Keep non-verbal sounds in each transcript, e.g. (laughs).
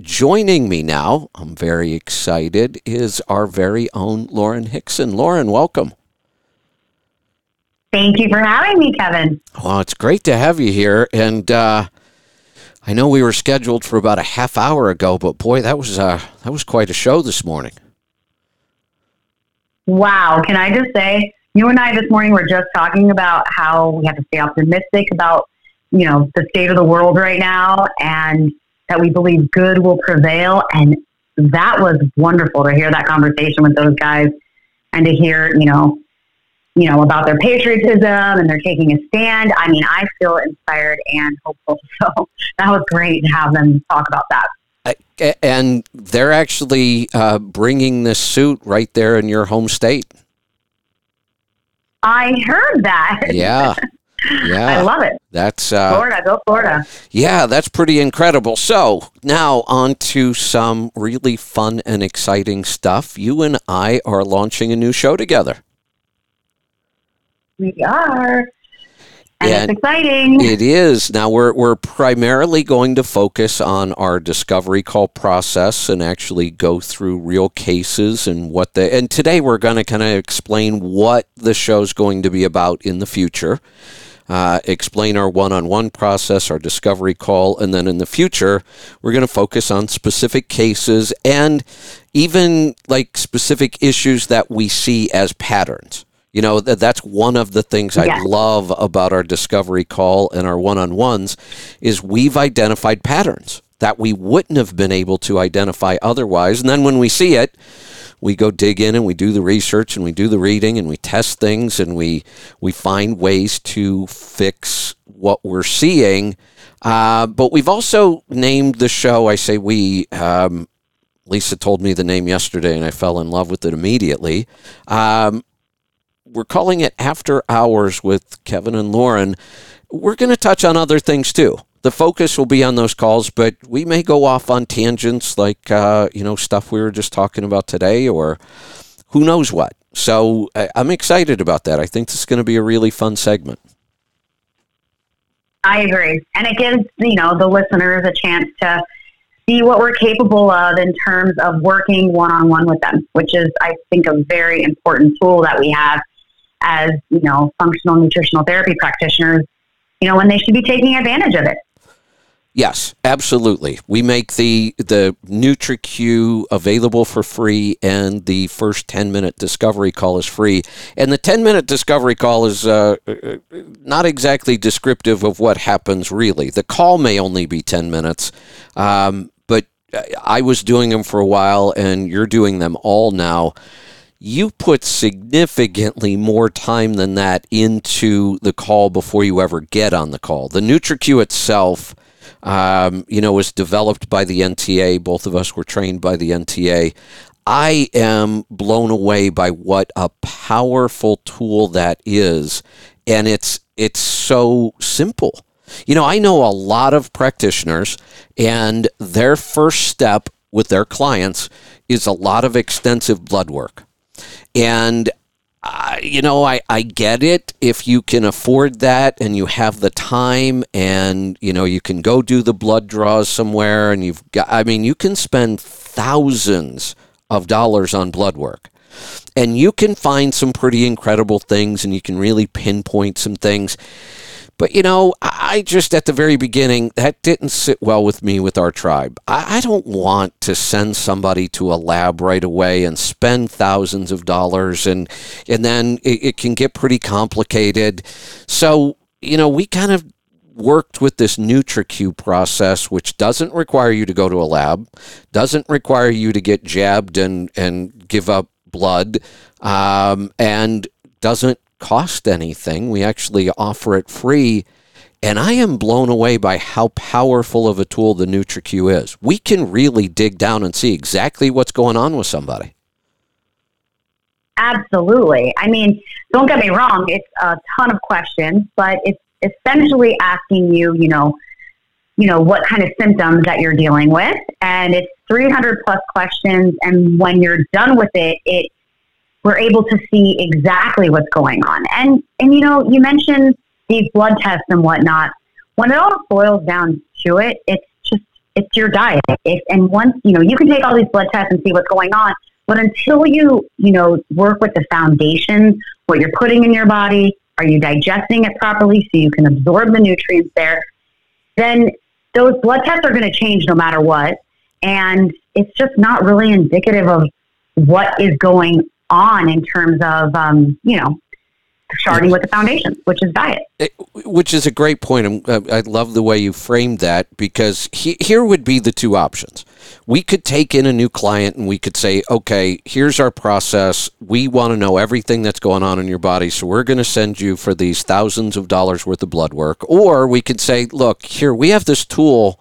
joining me now, I'm very excited, is our very own Lauren Hickson. Lauren, welcome. Thank you for having me, Kevin. Well, it's great to have you here. And uh, I know we were scheduled for about a half hour ago, but boy, that was uh, that was quite a show this morning. Wow! Can I just say, you and I this morning were just talking about how we have to stay optimistic about you know the state of the world right now, and that we believe good will prevail. And that was wonderful to hear that conversation with those guys, and to hear you know you know, about their patriotism and they're taking a stand. I mean, I feel inspired and hopeful. (laughs) So that was great to have them talk about that. And they're actually uh, bringing this suit right there in your home state. I heard that. Yeah. (laughs) Yeah. I love it. That's uh, Florida. Go Florida. Yeah, that's pretty incredible. So now on to some really fun and exciting stuff. You and I are launching a new show together. We are. And, and, it's exciting. It is. Now we're we're primarily going to focus on our discovery call process and actually go through real cases and what the and today we're going to kind of explain what the show's going to be about in the future. Uh, explain our one-on-one process, our discovery call, and then in the future, we're going to focus on specific cases and even like specific issues that we see as patterns. You know, that that's one of the things yeah. I love about our discovery call and our one-on-ones is we've identified patterns that we wouldn't have been able to identify otherwise. And then when we see it, we go dig in and we do the research and we do the reading and we test things and we we find ways to fix what we're seeing. Uh, but we've also named the show. I say we. Um, Lisa told me the name yesterday, and I fell in love with it immediately. Um, we're calling it After Hours with Kevin and Lauren. We're going to touch on other things too. The focus will be on those calls, but we may go off on tangents like, uh, you know, stuff we were just talking about today or who knows what. So I'm excited about that. I think this is going to be a really fun segment. I agree. And it gives, you know, the listeners a chance to see what we're capable of in terms of working one on one with them, which is, I think, a very important tool that we have as, you know, functional nutritional therapy practitioners, you know, when they should be taking advantage of it. Yes, absolutely. We make the the NutriQ available for free, and the first ten minute discovery call is free. And the ten minute discovery call is uh, uh, not exactly descriptive of what happens really. The call may only be ten minutes, um, but I was doing them for a while, and you're doing them all now you put significantly more time than that into the call before you ever get on the call. The NutriQ itself, um, you know, was developed by the NTA. Both of us were trained by the NTA. I am blown away by what a powerful tool that is, and it's it's so simple. You know, I know a lot of practitioners, and their first step with their clients is a lot of extensive blood work. And uh, you know, I, I get it if you can afford that and you have the time and, you know, you can go do the blood draws somewhere and you've got, I mean, you can spend thousands of dollars on blood work. And you can find some pretty incredible things and you can really pinpoint some things. But you know, I just at the very beginning, that didn't sit well with me with our tribe. I, don't want to send somebody to a lab right away and spend thousands of dollars and and then it, it can get pretty complicated. So, you know, we kind of worked with this NutriQ process, which doesn't require you to go to a lab, doesn't require you to get jabbed and, and give up blood, um, and doesn't cost anything. We actually offer it free. And I am blown away by how powerful of a tool the NutriQ is. We can really dig down and see exactly what's going on with somebody. Absolutely. I mean, don't get me wrong, it's a ton of questions, but it's essentially asking you, you know, you know, what kind of symptoms that you're dealing with. And it's 300 plus questions. And when you're done with it, it we're able to see exactly what's going on. And and you know, you mentioned these blood tests and whatnot. When it all boils down to it, it's just it's your diet. If, and once, you know, you can take all these blood tests and see what's going on, but until you, you know, work with the foundation, what you're putting in your body, are you digesting it properly so you can absorb the nutrients there, then those blood tests are going to change no matter what. And it's just not really indicative of what is going on in terms of, um, you know, starting with the foundation, which is diet. It, which is a great point. Uh, I love the way you framed that because he, here would be the two options. We could take in a new client and we could say, okay, here's our process. We want to know everything that's going on in your body. So we're going to send you for these thousands of dollars worth of blood work. Or we could say, look, here, we have this tool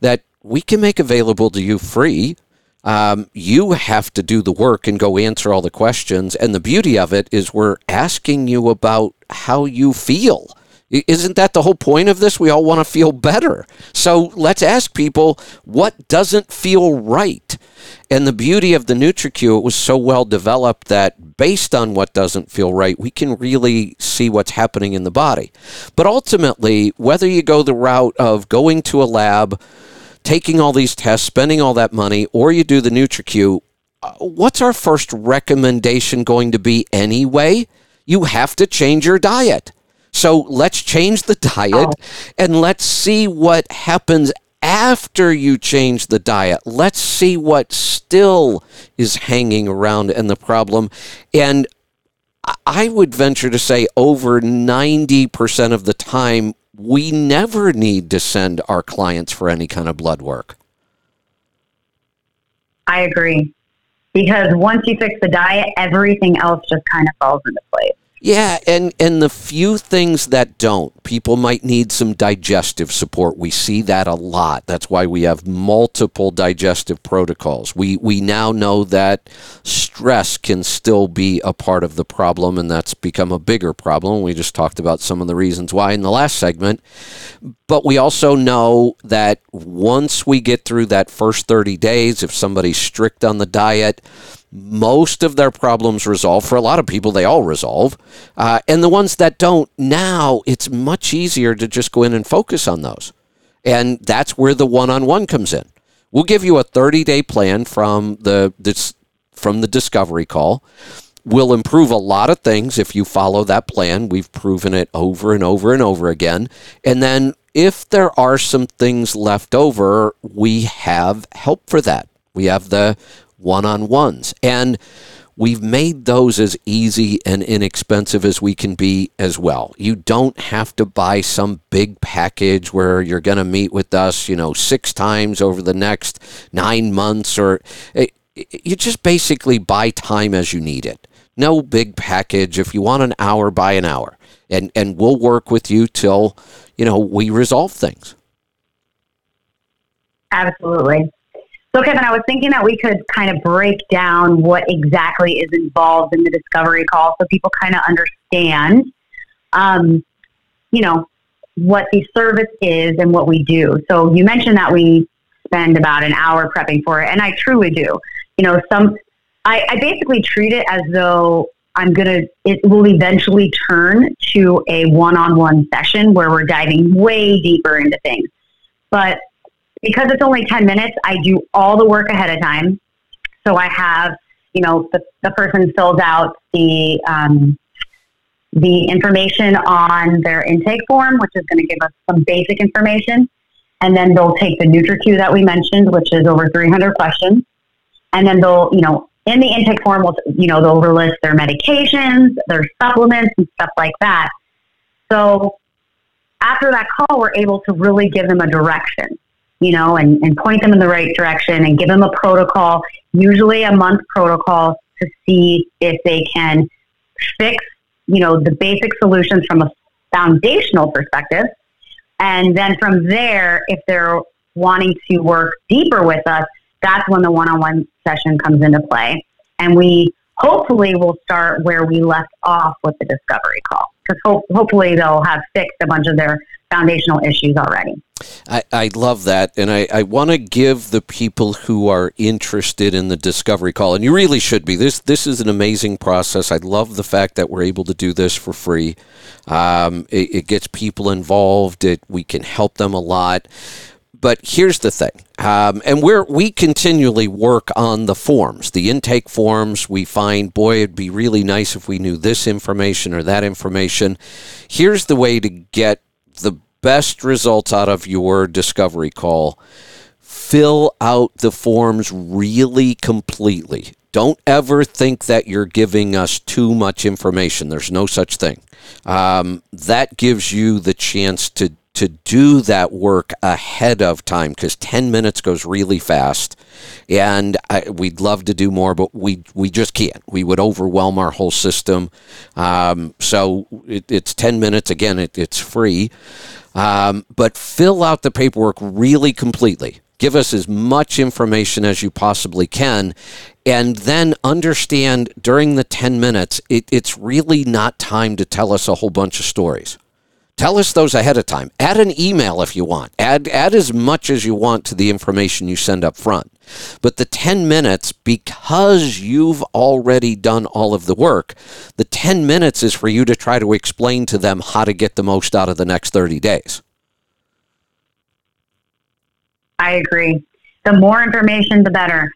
that we can make available to you free um, you have to do the work and go answer all the questions. And the beauty of it is we're asking you about how you feel. Isn't that the whole point of this? We all want to feel better. So let's ask people what doesn't feel right. And the beauty of the NutriQ, it was so well developed that based on what doesn't feel right, we can really see what's happening in the body. But ultimately, whether you go the route of going to a lab, taking all these tests, spending all that money, or you do the NutriQ, uh, what's our first recommendation going to be anyway? You have to change your diet. So let's change the diet oh. and let's see what happens after you change the diet. Let's see what still is hanging around and the problem. And I would venture to say over 90% of the time, we never need to send our clients for any kind of blood work. I agree. Because once you fix the diet, everything else just kind of falls into place. Yeah, and and the few things that don't, people might need some digestive support. We see that a lot. That's why we have multiple digestive protocols. We we now know that stress can still be a part of the problem and that's become a bigger problem. We just talked about some of the reasons why in the last segment. But we also know that once we get through that first 30 days if somebody's strict on the diet, most of their problems resolve. For a lot of people, they all resolve. Uh, and the ones that don't, now it's much easier to just go in and focus on those. And that's where the one on one comes in. We'll give you a 30 day plan from the, this, from the discovery call. We'll improve a lot of things if you follow that plan. We've proven it over and over and over again. And then if there are some things left over, we have help for that. We have the one on ones. And we've made those as easy and inexpensive as we can be as well. You don't have to buy some big package where you're going to meet with us, you know, six times over the next nine months, or eh, you just basically buy time as you need it. No big package. If you want an hour, buy an hour. And, and we'll work with you till, you know, we resolve things. Absolutely. So, Kevin, I was thinking that we could kind of break down what exactly is involved in the discovery call so people kind of understand, um, you know, what the service is and what we do. So, you mentioned that we spend about an hour prepping for it, and I truly do. You know, some, I, I basically treat it as though I'm going to, it will eventually turn to a one on one session where we're diving way deeper into things. But because it's only 10 minutes, I do all the work ahead of time. So I have, you know, the, the person fills out the, um, the information on their intake form, which is going to give us some basic information. And then they'll take the NutriQ that we mentioned, which is over 300 questions. And then they'll, you know, in the intake form, will you know, they'll list their medications, their supplements, and stuff like that. So after that call, we're able to really give them a direction you know, and, and point them in the right direction and give them a protocol, usually a month protocol to see if they can fix, you know, the basic solutions from a foundational perspective. And then from there, if they're wanting to work deeper with us, that's when the one on one session comes into play. And we hopefully will start where we left off with the discovery call because ho- hopefully they'll have fixed a bunch of their foundational issues already. I, I love that. And I, I want to give the people who are interested in the discovery call, and you really should be. This, this is an amazing process. I love the fact that we're able to do this for free. Um, it, it gets people involved, it, we can help them a lot but here's the thing, um, and we're we continually work on the forms, the intake forms. We find, boy, it'd be really nice if we knew this information or that information. Here's the way to get the best results out of your discovery call. Fill out the forms really completely. Don't ever think that you're giving us too much information. There's no such thing. Um, that gives you the chance to to do that work ahead of time because 10 minutes goes really fast. And I, we'd love to do more but we we just can't. We would overwhelm our whole system. Um, so it, it's 10 minutes. Again it, it's free. Um, but fill out the paperwork really completely. Give us as much information as you possibly can. And then understand during the 10 minutes it, it's really not time to tell us a whole bunch of stories Tell us those ahead of time. Add an email if you want. Add add as much as you want to the information you send up front. But the 10 minutes, because you've already done all of the work, the 10 minutes is for you to try to explain to them how to get the most out of the next 30 days. I agree. The more information, the better.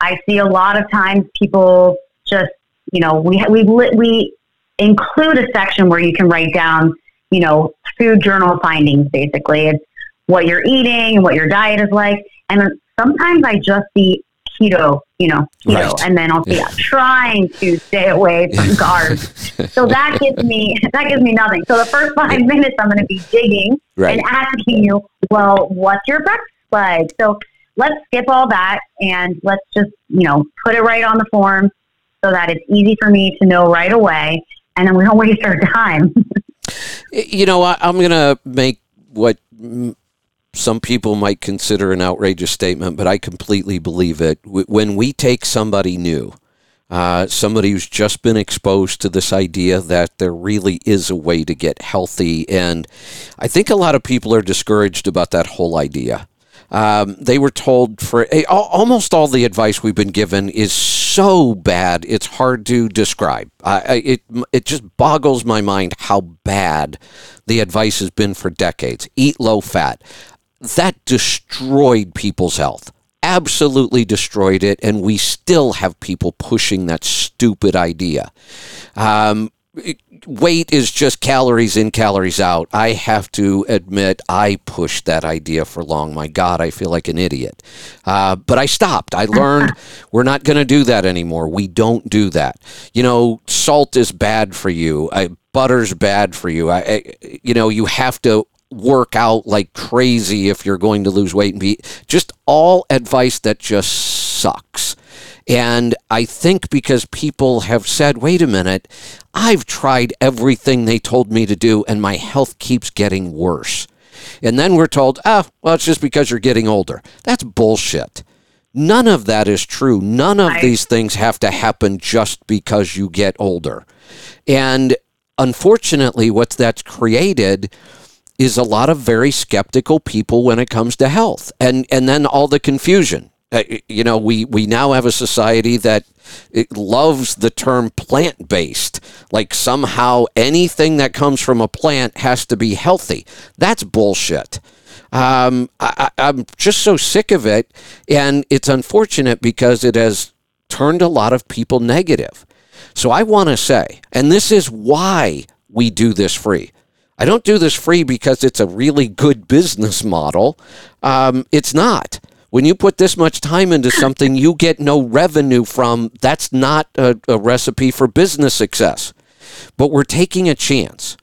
I see a lot of times people just, you know, we, we, we include a section where you can write down you know, food journal findings basically. It's what you're eating and what your diet is like. And sometimes I just see keto, you know, keto, right. and then I'll see yeah. trying to stay away from (laughs) carbs. so that gives me (laughs) that gives me nothing. So the first five minutes I'm going to be digging right. and asking you, well, what's your breakfast like? So let's skip all that and let's just you know put it right on the form so that it's easy for me to know right away, and then we don't (laughs) waste our time. You know, I, am going to make what some people might consider an outrageous statement, but I completely believe it. When we take somebody new, uh, somebody who's just been exposed to this idea that there really is a way to get healthy, and I think a lot of people are discouraged about that whole idea. Um, they were told for almost all the advice we've been given is so bad it's hard to describe. It it just boggles my mind how bad the advice has been for decades. Eat low fat. That destroyed people's health. Absolutely destroyed it, and we still have people pushing that stupid idea. Um, weight is just calories in, calories out. I have to admit, I pushed that idea for long. My God, I feel like an idiot. Uh, but I stopped. I (laughs) learned we're not going to do that anymore. We don't do that. You know, salt is bad for you. I, butter's bad for you. I, I, you know, you have to work out like crazy if you're going to lose weight and be just all advice that just sucks. And I think because people have said, wait a minute, I've tried everything they told me to do and my health keeps getting worse. And then we're told, ah, well, it's just because you're getting older. That's bullshit. None of that is true. None of these things have to happen just because you get older. And unfortunately, what that's created is a lot of very skeptical people when it comes to health. And and then all the confusion. Uh, you know, we, we now have a society that loves the term plant based. Like somehow anything that comes from a plant has to be healthy. That's bullshit. Um, I, I'm just so sick of it. And it's unfortunate because it has turned a lot of people negative. So I want to say, and this is why we do this free. I don't do this free because it's a really good business model. Um, it's not. When you put this much time into something you get no revenue from, that's not a, a recipe for business success. But we're taking a chance.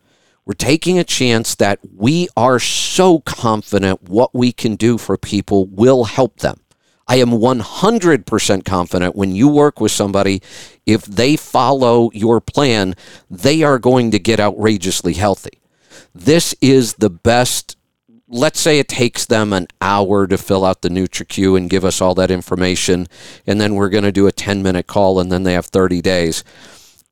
We're taking a chance that we are so confident what we can do for people will help them. I am 100% confident when you work with somebody, if they follow your plan, they are going to get outrageously healthy. This is the best let's say it takes them an hour to fill out the NutriQ and give us all that information, and then we're going to do a 10 minute call, and then they have 30 days.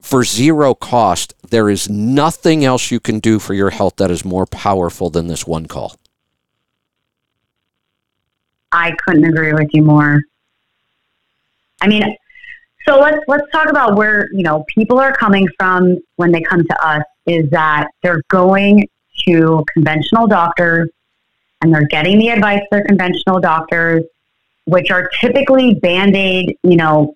For zero cost, there is nothing else you can do for your health that is more powerful than this one call. I couldn't agree with you more. I mean, so let's let's talk about where you know people are coming from when they come to us. Is that they're going to conventional doctors and they're getting the advice of their conventional doctors, which are typically band-aid, you know,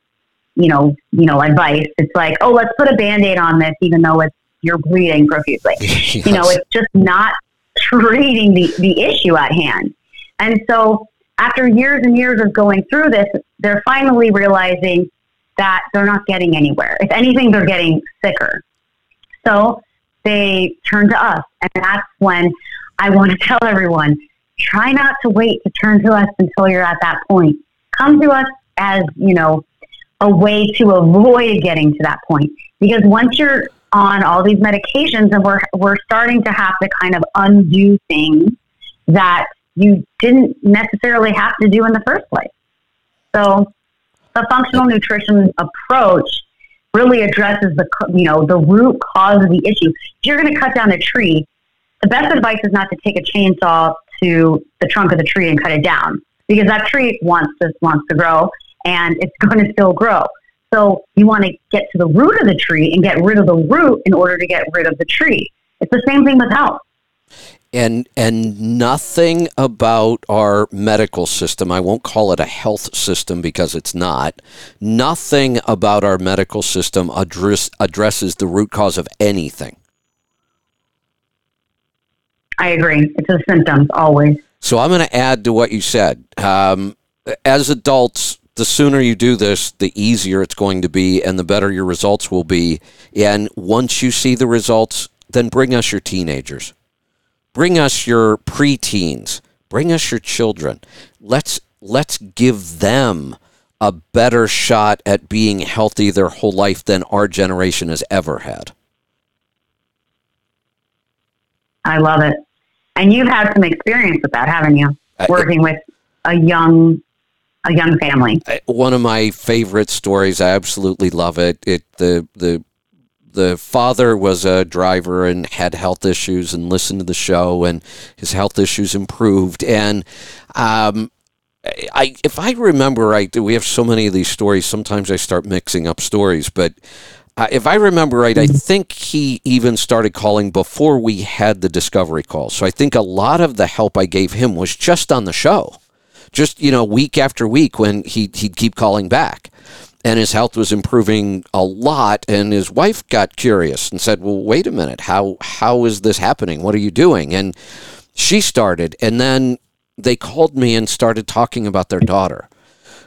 you know, you know, advice. It's like, oh, let's put a band-aid on this, even though it's you're bleeding profusely. yes. (laughs) You know, it's just not treating the, the issue at hand. And so after years and years of going through this, they're finally realizing that they're not getting anywhere. If anything, they're getting sicker. So they turn to us. And that's when I want to (laughs) tell everyone try not to wait to turn to us until you're at that point. Come to us as, you know, a way to avoid getting to that point. Because once you're on all these medications and we're, we're starting to have to kind of undo things that you didn't necessarily have to do in the first place. So the functional nutrition approach really addresses the you know the root cause of the issue. If you're going to cut down a tree, the best advice is not to take a chainsaw to the trunk of the tree and cut it down because that tree wants to wants to grow and it's (laughs) going to still grow. So you want to get to the root of the tree and get rid of the root in order to get rid of the tree. It's the same thing with health and and nothing about our medical system i won't call it a health system because it's not nothing about our medical system address, addresses the root cause of anything i agree it's the symptoms always so i'm going to add to what you said um, as adults the sooner you do this, the easier it's going to be and the better your results will be. And once you see the results, then bring us your teenagers. Bring us your preteens. Bring us your children. Let's let's give them a better shot at being healthy their whole life than our generation has ever had. I love it. And you've had some experience with that, haven't you? Working with a young a young family. One of my favorite stories. I absolutely love it. It the the the father was a driver and had health issues and listened to the show and his health issues improved and um, I, if I remember right, we have so many of these stories. Sometimes I start mixing up stories, but uh, if I remember right, I think he even started calling before we had the discovery call. So I think a lot of the help I gave him was just on the show, just you know, week after week when he he'd keep calling back. And his health was improving a lot and his wife got curious and said well wait a minute. How how is this happening? What are you doing? And she started and then they called me and started talking about their daughter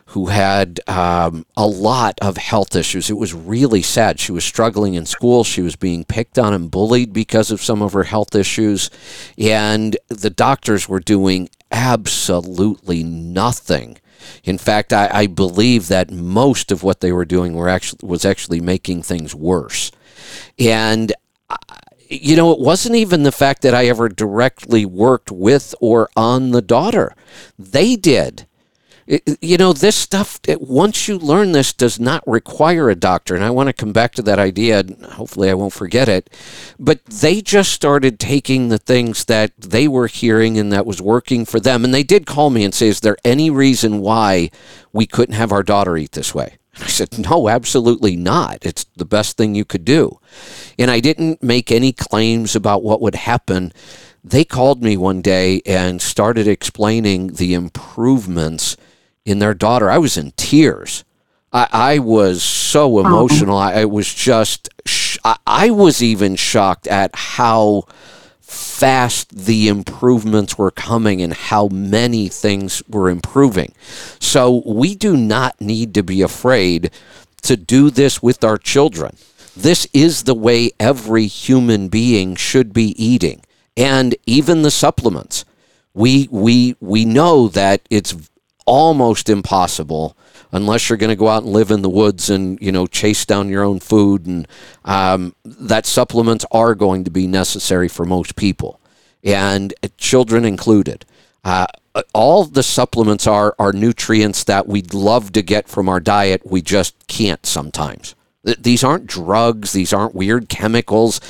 who had um, a lot of health issues. It was really sad. She was struggling in school. She was being picked on and bullied because of some of her health issues. And the doctors were doing absolutely nothing in fact, I, I believe that most of what they were doing were actually was actually making things worse. And uh, you know, it wasn't even the fact that I ever directly worked with or on the daughter. They did you know, this stuff, once you learn this, does not require a doctor. And I want to come back to that idea. Hopefully, I won't forget it. But they just started taking the things that they were hearing and that was working for them. And they did call me and say, Is there any reason why we couldn't have our daughter eat this way? I said, No, absolutely not. It's the best thing you could do. And I didn't make any claims about what would happen they called me one day and started explaining the improvements in their daughter. I was in tears. I, I was so oh. emotional. Oh. I, I, was just, sh- I, I was even shocked at how fast the improvements were coming and how many things were improving. So we do not need to be afraid to do this with our children. This is the way every human being should be eating. And even the supplements. We, we, we know that it's almost impossible unless you're going to go out and live in the woods and you know chase down your own food and um, that supplements are going to be necessary for most people and children included. Uh, all the supplements are are nutrients that we'd love to get from our diet we just can't sometimes. These aren't drugs these aren't weird chemicals.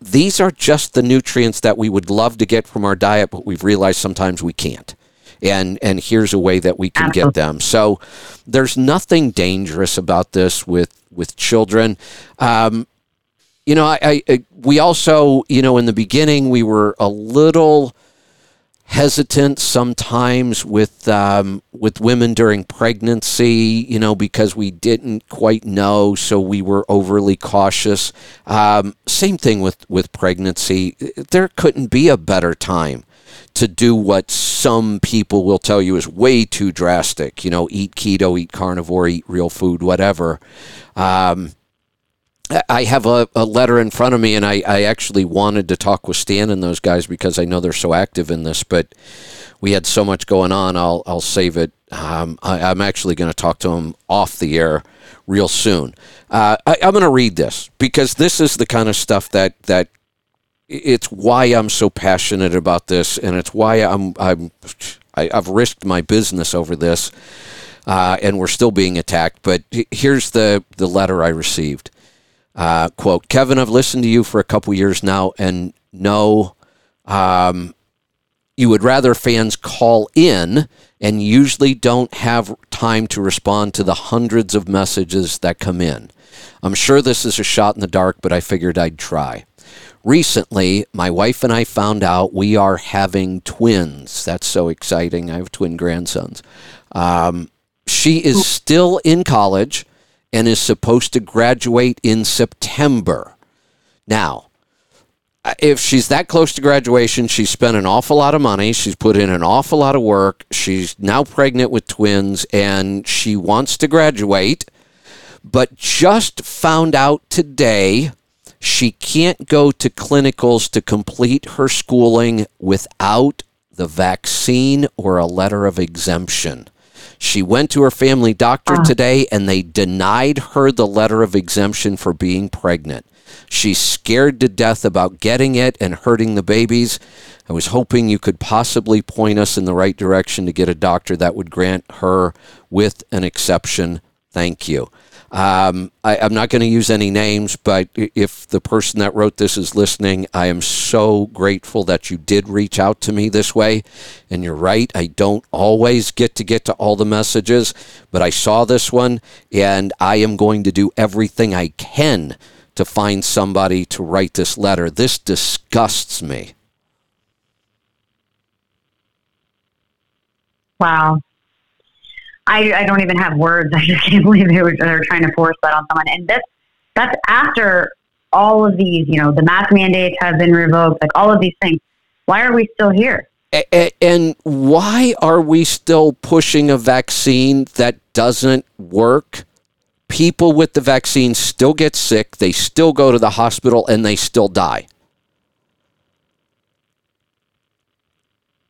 These are just the nutrients that we would love to get from our diet but we've realized sometimes we can't and and here's a way that we can get them. So there's nothing dangerous about this with with children. Um, you know, I, I we also you know in the beginning we were a little hesitant sometimes with um, with women during pregnancy, you know, because we didn't quite know, so we were overly cautious. Um, same thing with with pregnancy. There couldn't be a better time to do what some people will tell you is way too drastic. You know, eat keto, eat carnivore, eat real food, whatever. Um, I have a, a, letter in front of me, and I, I actually wanted to talk with Stan and those guys because I know they're so active in this, but we had so much going on. I'll, I'll save it. Um, I, am actually going to talk to them off the air real soon. Uh, I, I'm going to read this because this is the kind of stuff that, that it's why I'm so passionate about this, and it's why I'm, I'm I, i have risked my business over this, uh, and we're still being attacked. But here's the, the letter I received. Uh, quote, Kevin, I've listened to you for a couple years now and know um, you would rather fans call in and usually don't have time to respond to the hundreds of messages that come in. I'm sure this is a shot in the dark, but I figured I'd try. Recently, my wife and I found out we are having twins. That's so exciting. I have twin grandsons. Um, she is still in college and is supposed to graduate in September. Now, if she's that close to graduation, she's spent an awful lot of money. She's put in an awful lot of work. She's now pregnant with twins and she wants to graduate, but just found out today she can't go to clinicals to complete her schooling without the vaccine or a letter of exemption. She went to her family doctor uh. today and they denied her the letter of exemption for being pregnant. She's scared to death about getting it and hurting the babies. I was hoping you could possibly point us in the right direction to get a doctor that would grant her with an exception. Thank you. Um, I, am not going to use any names, but if the person that wrote this is listening, I am so grateful that you did reach out to me this way. And you're right, I don't always get to get to all the messages, but I saw this one, and I am going to do everything I can to find somebody to write this letter. This disgusts me. Wow. I, I don't even have words. (laughs) I just can't believe they were they're trying to force that on someone. And this that's after all of these, you know, the mask mandates have been revoked, like all of these things. Why are we still here? And why are we still pushing a vaccine that doesn't work? People with the vaccine still get sick, they still go to the hospital, and they still die.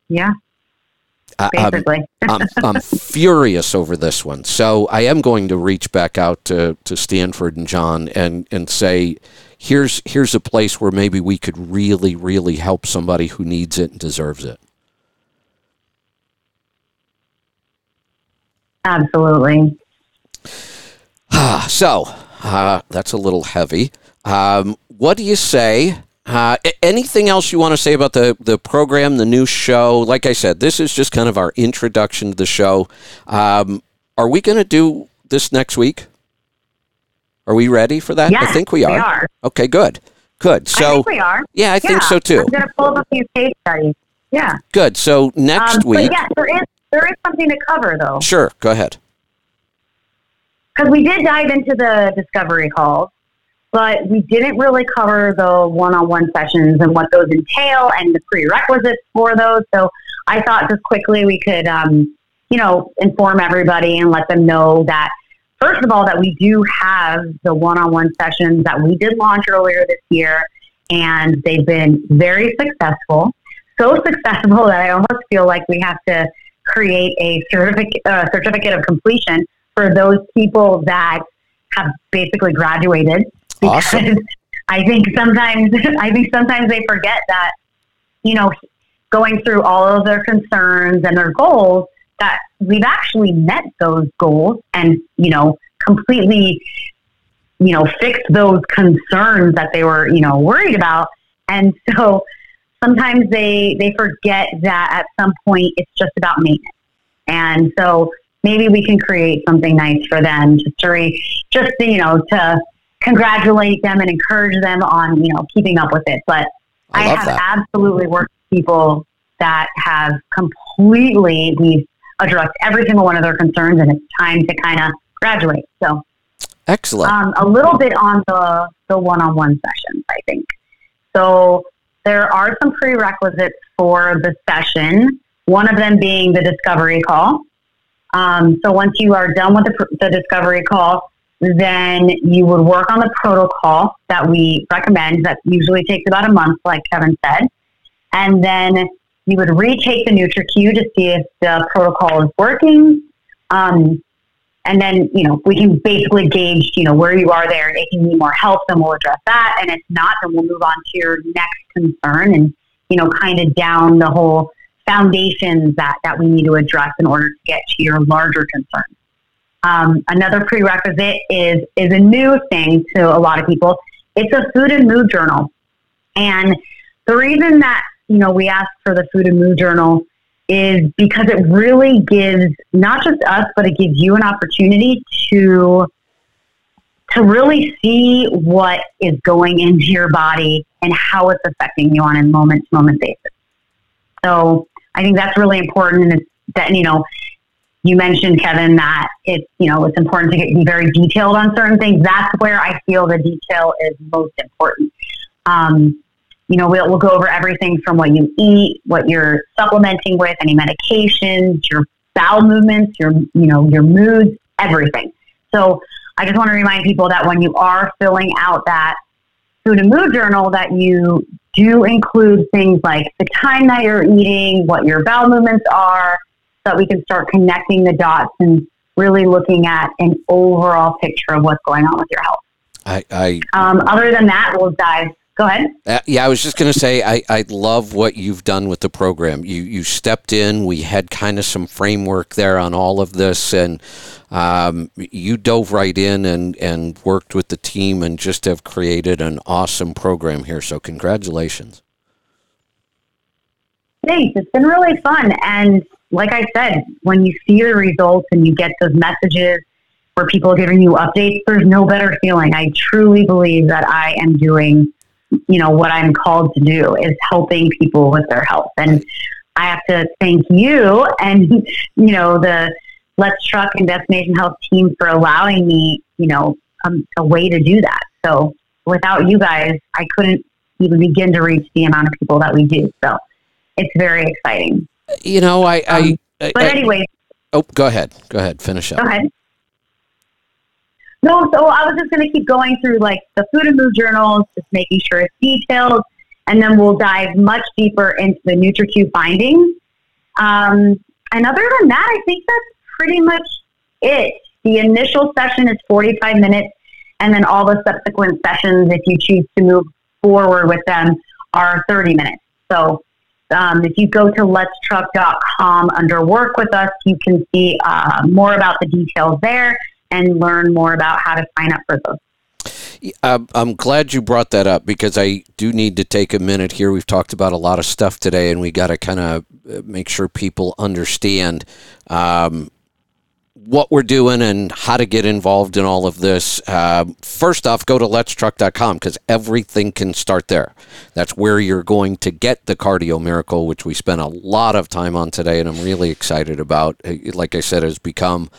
Yeah. Basically. I'm, (laughs) I'm, I'm, furious over this one. So I am going to reach back out to, to Stanford and John and, and say, here's, here's a place where maybe we could really, really help somebody who needs it and deserves it. Absolutely. (sighs) so uh, that's a little heavy. Um, what do you say uh, anything else you want to say about the, the program, the new show? Like I said, this is just kind of our introduction to the show. Um, are we going to do this next week? Are we ready for that? Yes, I think we are. we are. Okay, good. Good. So we are. Yeah, I yeah, think so too. I'm going to pull up a few case studies. Yeah. Good. So next um, week. Yes, there is there is something to cover though. Sure. Go ahead. Because we did dive into the discovery calls but we didn't really cover the one-on-one sessions and what those entail and the prerequisites for those. So I thought just quickly we could, um, you know, inform everybody and let them know that first of all that we do have the one-on-one sessions that we did launch earlier this year, and they've been very successful. So successful (laughs) that I almost feel like we have to create a certificate, uh, certificate of completion for those people that have basically graduated Awesome. I think sometimes (laughs) I think sometimes they forget that you know going through all of their concerns and their goals that we've actually met those goals and you know completely you know fixed those concerns that they were you know worried about and (laughs) so sometimes they they forget that at some point it's just about maintenance and so maybe we can create something nice for them just to re, just you know to congratulate them and encourage them on, you know, keeping up with it. But I, I have that. absolutely worked with people that have completely we've addressed every single one of their concerns, and it's time to kind of graduate. So, excellent. Um, a little bit on the the one on one sessions, I think. So there are some prerequisites for the session. One of them being the discovery call. Um, so once you are done with the, the discovery call, then you would work on the protocol that we recommend. That usually takes about a month, like Kevin said, and then you would retake the NutriQ to see if the protocol is working. Um, and then, you know, we can basically gauge, you know, where you are there. If you need more help, then we'll address that. And if not, then we'll move on to your next concern and, you know, kind of down the whole foundations that, that we need to address in order to get to your larger concern. Um, another prerequisite is, is a new thing to a lot of people. It's a food and mood journal. And the reason that, you know, we ask for the food and mood journal is because it really gives not just us, but it gives you an opportunity to to really see what is going into your body and how it's affecting you on a moment to moment basis. So I think that's really important, and it's that you know you mentioned Kevin that it's you know it's important to get be very detailed on certain things. That's where I feel the detail is most important. Um, you know, we'll, we'll go over everything from what you eat, what you're supplementing with, any medications, your bowel movements, your, you know, your moods, everything. So I just want to remind people that when you are filling out that food and mood journal, that you do include things like the time that you're eating, what your bowel movements are, so that we can start connecting the dots and really looking at an overall picture of what's going on with your health. I, I um, other than that, we'll dive Go ahead. Uh, yeah, I was just going to say I, I love what you've done with the program. You you stepped in. We had kind of some framework there on all of this, and um, you dove right in and, and worked with the team and just have created an awesome program here. So congratulations. Thanks. It's been really fun, and like I said, when you see the results and you get those messages where people are giving you updates, there's no better feeling. I truly believe that I am doing you know, what I'm called to do is helping people with their health. And I have to thank you and, (laughs) you know, the Let's Truck and Destination Health team for allowing me, you know, um, a way to do that. So without you guys, I couldn't even begin to reach the amount of people that we do. So it's very exciting. You know, I, I, um, but anyway. Oh, go ahead. Go ahead. Finish up. Go ahead. No, so I was just going to keep going through like the food and mood journals, just making sure it's detailed, and then we'll dive much deeper into the NutriQ findings. Um, and other than that, I think that's pretty much it. The initial session is 45 minutes, and then all the subsequent sessions, if you choose to move forward with them, are 30 minutes. So um, if you go to letstruck.com under work with us, you can see uh, more about the details there and learn more about how to sign up for those. I'm glad you brought that up because I do need to take a minute here. We've talked about a lot of stuff today, and we got to kind of uh, make sure people understand um, what we're doing and how to get involved in all of this. Uh, first off, go to letstruck.com because everything can start there. That's where you're going to get the cardio miracle, which we spent a lot of time on today, and I'm really excited about. Uh, like I said, has become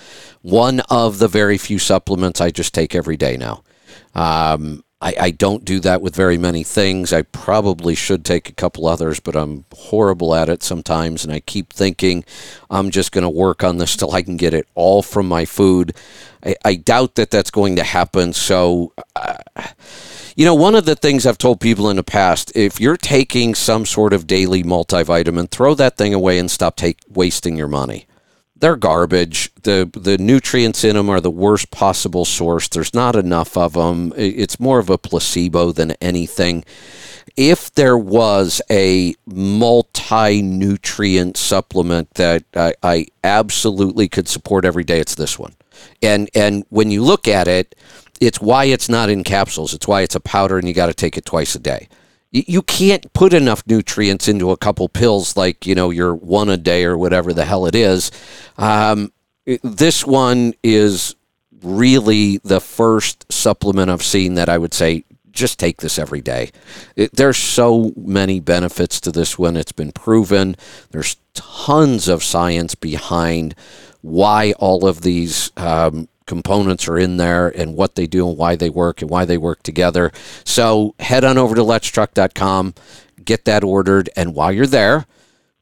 one of the very few supplements I just take every day now. Um, I, I, don't do that with very many things. I probably should take a couple others, but I'm horrible at it sometimes. And I keep thinking I'm just going to work on this till I can get it all from my food. I, I doubt that that's going to happen. So, uh, you know, one of the things I've told people in the past if you're taking some sort of daily multivitamin, throw that thing away and stop take, wasting your money they're garbage. The the nutrients in them are the worst possible source. There's not enough of them. It's more of a placebo than anything. If there was a multi nutrient supplement that I, I absolutely could support every day, it's this one. And and when you look at it, it's why it's not in capsules. It's why it's a powder and you got to take it twice a day you can't put enough nutrients into a couple pills like you know your one a day or whatever the hell it is um, this one is really the first supplement i've seen that i would say just take this every day. It, there's so many benefits to this one. It's been proven. There's tons of science behind why all of these um, components are in there and what they do and why they work and why they work together. So head on over to letstruck.com, get that ordered, and while you're there,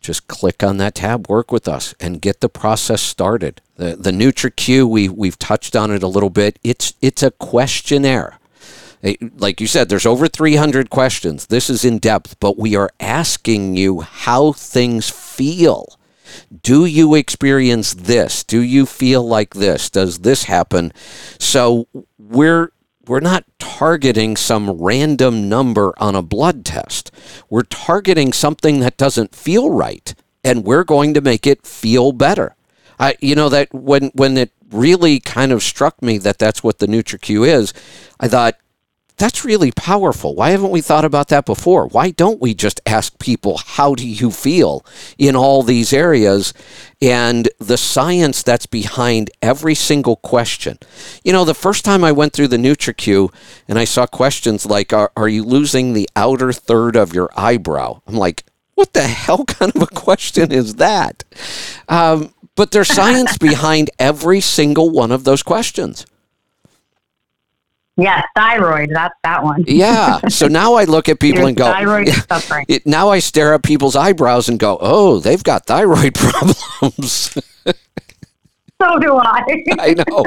just click on that tab, work with us, and get the process started. The the NutriQ, we we've touched on it a little bit. It's it's a questionnaire. Like you said, there's over 300 questions. This is in depth, but we are asking you how things feel. Do you experience this? Do you feel like this? Does this happen? So we're we're not targeting some random number on a blood test. We're targeting something that doesn't feel right, and we're going to make it feel better. I, you know that when when it really kind of struck me that that's what the NutriQ is, I thought that's really powerful. Why haven't we thought about that before? Why don't we just ask people, how do you feel in all these areas? And the science that's behind every single question. You know, the first time I went through the NutriQ and I saw questions like, are, are you losing the outer third of your eyebrow? I'm like, what the hell (laughs) kind of a question is that? Um, but there's science (laughs) behind every single one of those questions. Yes, thyroid. That's that one. yeah. So (laughs) now I look at people and go, thyroid (laughs) suffering. Now I stare at people's eyebrows and go, oh, they've got thyroid (laughs) problems. so do I. I know.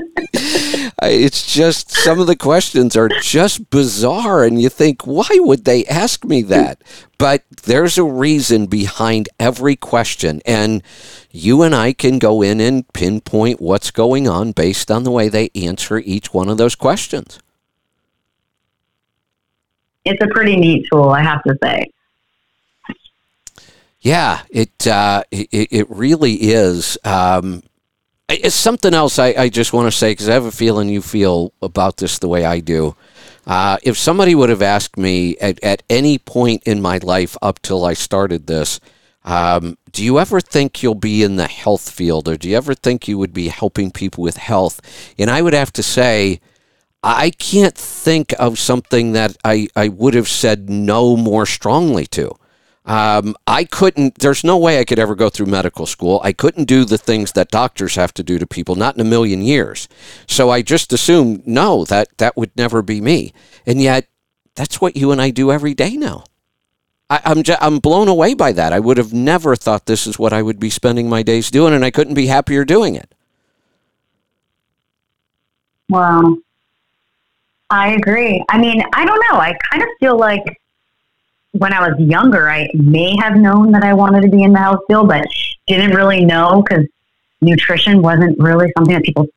It's just some of the questions are just bizarre, and you think, why would they ask me that? But there's a reason behind every question, and you and I can go in and pinpoint what's going on based on the way they answer each one of those questions it's a pretty neat tool, I have to say. Yeah, it uh, it, it really is. Um, it's something else I, I just want to say because I have a feeling you feel about this the way I do. Uh, if somebody would have asked me at, at any point in my life up till I started this, um, do you ever think you'll be in the health field or do you ever think you would be helping people with health? And I would have to say, I can't think of something that I, I would have said no more strongly to. Um, I couldn't, there's no way I could ever go through medical school. I couldn't do the things that doctors have to do to people, not in a million years. So I just assumed, no, that, that would never be me. And yet, that's what you and I do every day now. I, I'm, I'm blown away by that. I would have never thought this is what I would be spending my days doing, and I couldn't be happier doing it. Wow. I agree. I mean, I don't know. I kind of feel like when I was younger, I may have known that I wanted to be in the health field, but didn't really know because nutrition wasn't really something that people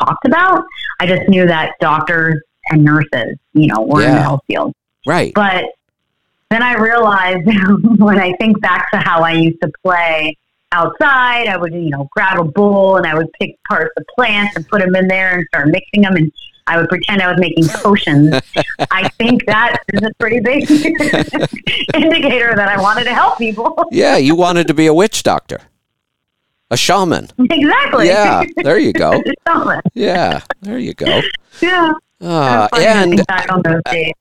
talked about. I just knew that doctors and nurses, you know, were yeah. in the health field. Right. But then I realized (laughs) when I think back to how I used to play outside, I would, you know, grab a bowl and I would pick parts of plants and put them in there and start mixing them. And I would pretend I was making potions. I (laughs) think that is a pretty big (laughs) indicator that I wanted to help people. yeah, you wanted to be a witch doctor, a shaman. Exactly. Yeah, there you go. (laughs) yeah, there you go. Yeah. Uh, and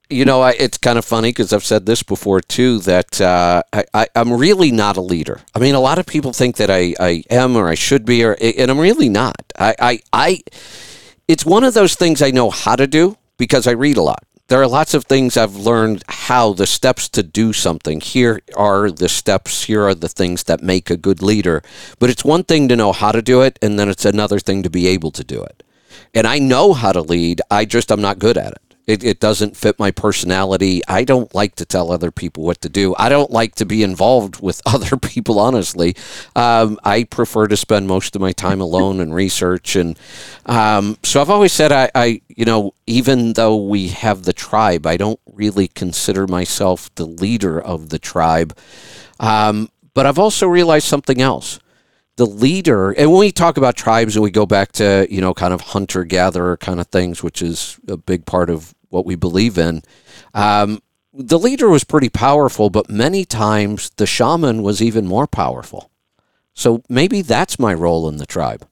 you know, I, it's kind of funny because I've said this before too. That uh, I, am really not a leader. I mean, a lot of people think that I, I am or I should be, or and I'm really not. I, I, I it's one of those things I know how to do because I read a lot. There are lots of things I've learned how the steps to do something. Here are the steps, here are the things that make a good leader. But it's one thing to know how to do it, and then it's another thing to be able to do it. And I know how to lead, I just I'm not good at it. It, it doesn't fit my personality. I don't like to tell other people what to do. I don't like to be involved with (laughs) other people, honestly. Um, I prefer to spend most of my time alone and research. And um, so I've always said, I, I, you know, even though we have the tribe, I don't really consider myself the leader of the tribe. Um, but I've also realized something else the leader, and when we talk about tribes and we go back to, you know, kind of hunter gatherer kind of things, which is a big part of what we believe in, um, the leader was pretty powerful, but many times the shaman was even more powerful. So maybe that's my role in the tribe.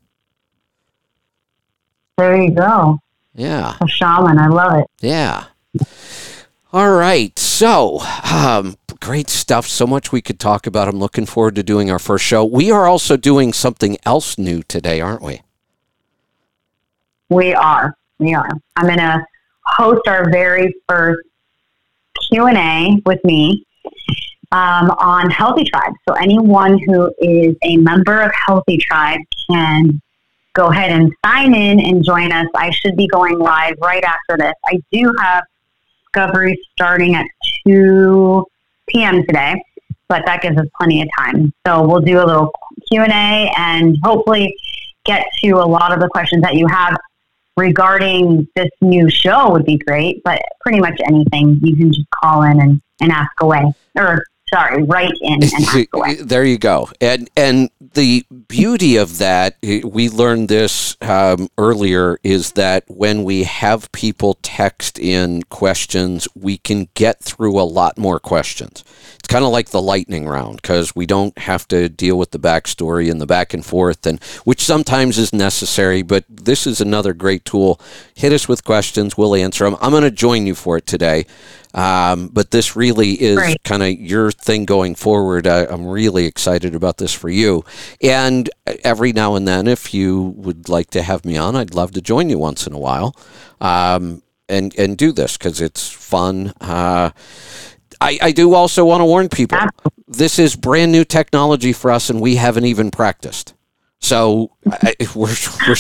There you go. Yeah. A shaman. I love it. Yeah. All right. So, um, great stuff. So much we could talk about. I'm looking forward to doing our first show. We are also doing something else new today, aren't we? We are. We are. I'm going to host our very first Q&A with me um, on Healthy Tribe. So anyone who is a member of Healthy Tribe can go ahead and sign in and join us. I should be going live right after this. I do have discovery starting at 2 p.m. today, but that gives us plenty of time. So we'll do a little Q&A and hopefully get to a lot of the questions that you have regarding this new show would be great, but pretty much anything you can just call in and, and ask away or sorry, write in and (laughs) ask away. there you go. And and the beauty of that, we learned this um, earlier, is that when we have people text in questions, we can get through a lot more questions. It's kind of like the lightning round because we don't have to deal with the backstory and the back and forth, and which sometimes is necessary. But this is another great tool. Hit us with questions, we'll answer them. I'm going to join you for it today. Um, but this really is right. kind of your thing going forward. I, I'm really excited about this for you. And every now and then, if you would like to have me on, I'd love to join you once in a while um, and, and do this because it's fun. Uh, I, I do also want to warn people this is brand new technology for us, and we haven't even practiced. So I, (laughs) we're we're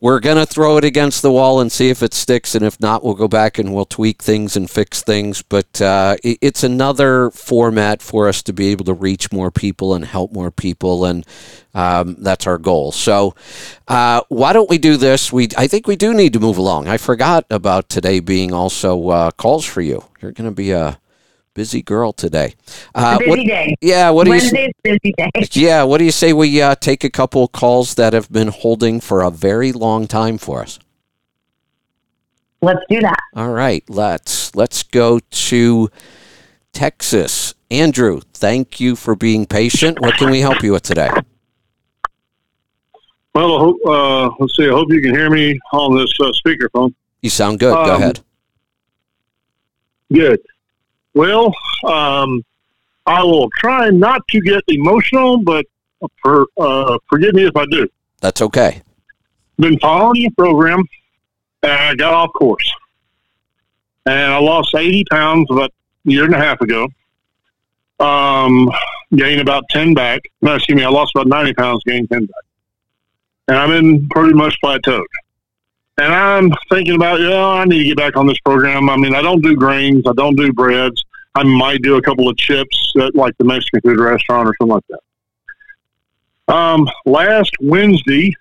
we're gonna throw it against the wall and see if it sticks, and if not, we'll go back and we'll tweak things and fix things. But uh, it, it's another format for us to be able to reach more people and help more people, and um, that's our goal. So uh, why don't we do this? We I think we do need to move along. I forgot about today being also uh, calls for you. You're gonna be a busy girl today. Uh, busy what, day. Yeah. What do Wednesday's you? busy day. (laughs) Yeah. What do you say we uh, take a couple calls that have been holding for a very long time for us? Let's do that. All right. Let's let's go to Texas. Andrew, thank you for being patient. What can we help you with today? Well, I hope, uh, let's see. I hope you can hear me on this uh, speakerphone. You sound good. Um, Go ahead. Good. Well, um, I will try not to get emotional, but for, uh, forgive me if I do. That's okay. Been following the program, and I got off course. And I lost 80 pounds about a year and a half ago. Um, gained about 10 back. No, excuse me, I lost about 90 pounds, gained 10 back. And I'm in pretty much plateaued. And I'm thinking about, yeah, I need to get back on this program. I mean, I don't do grains, I don't do breads. I might do a couple of chips at like the Mexican food restaurant or something like that. Um, last Wednesday,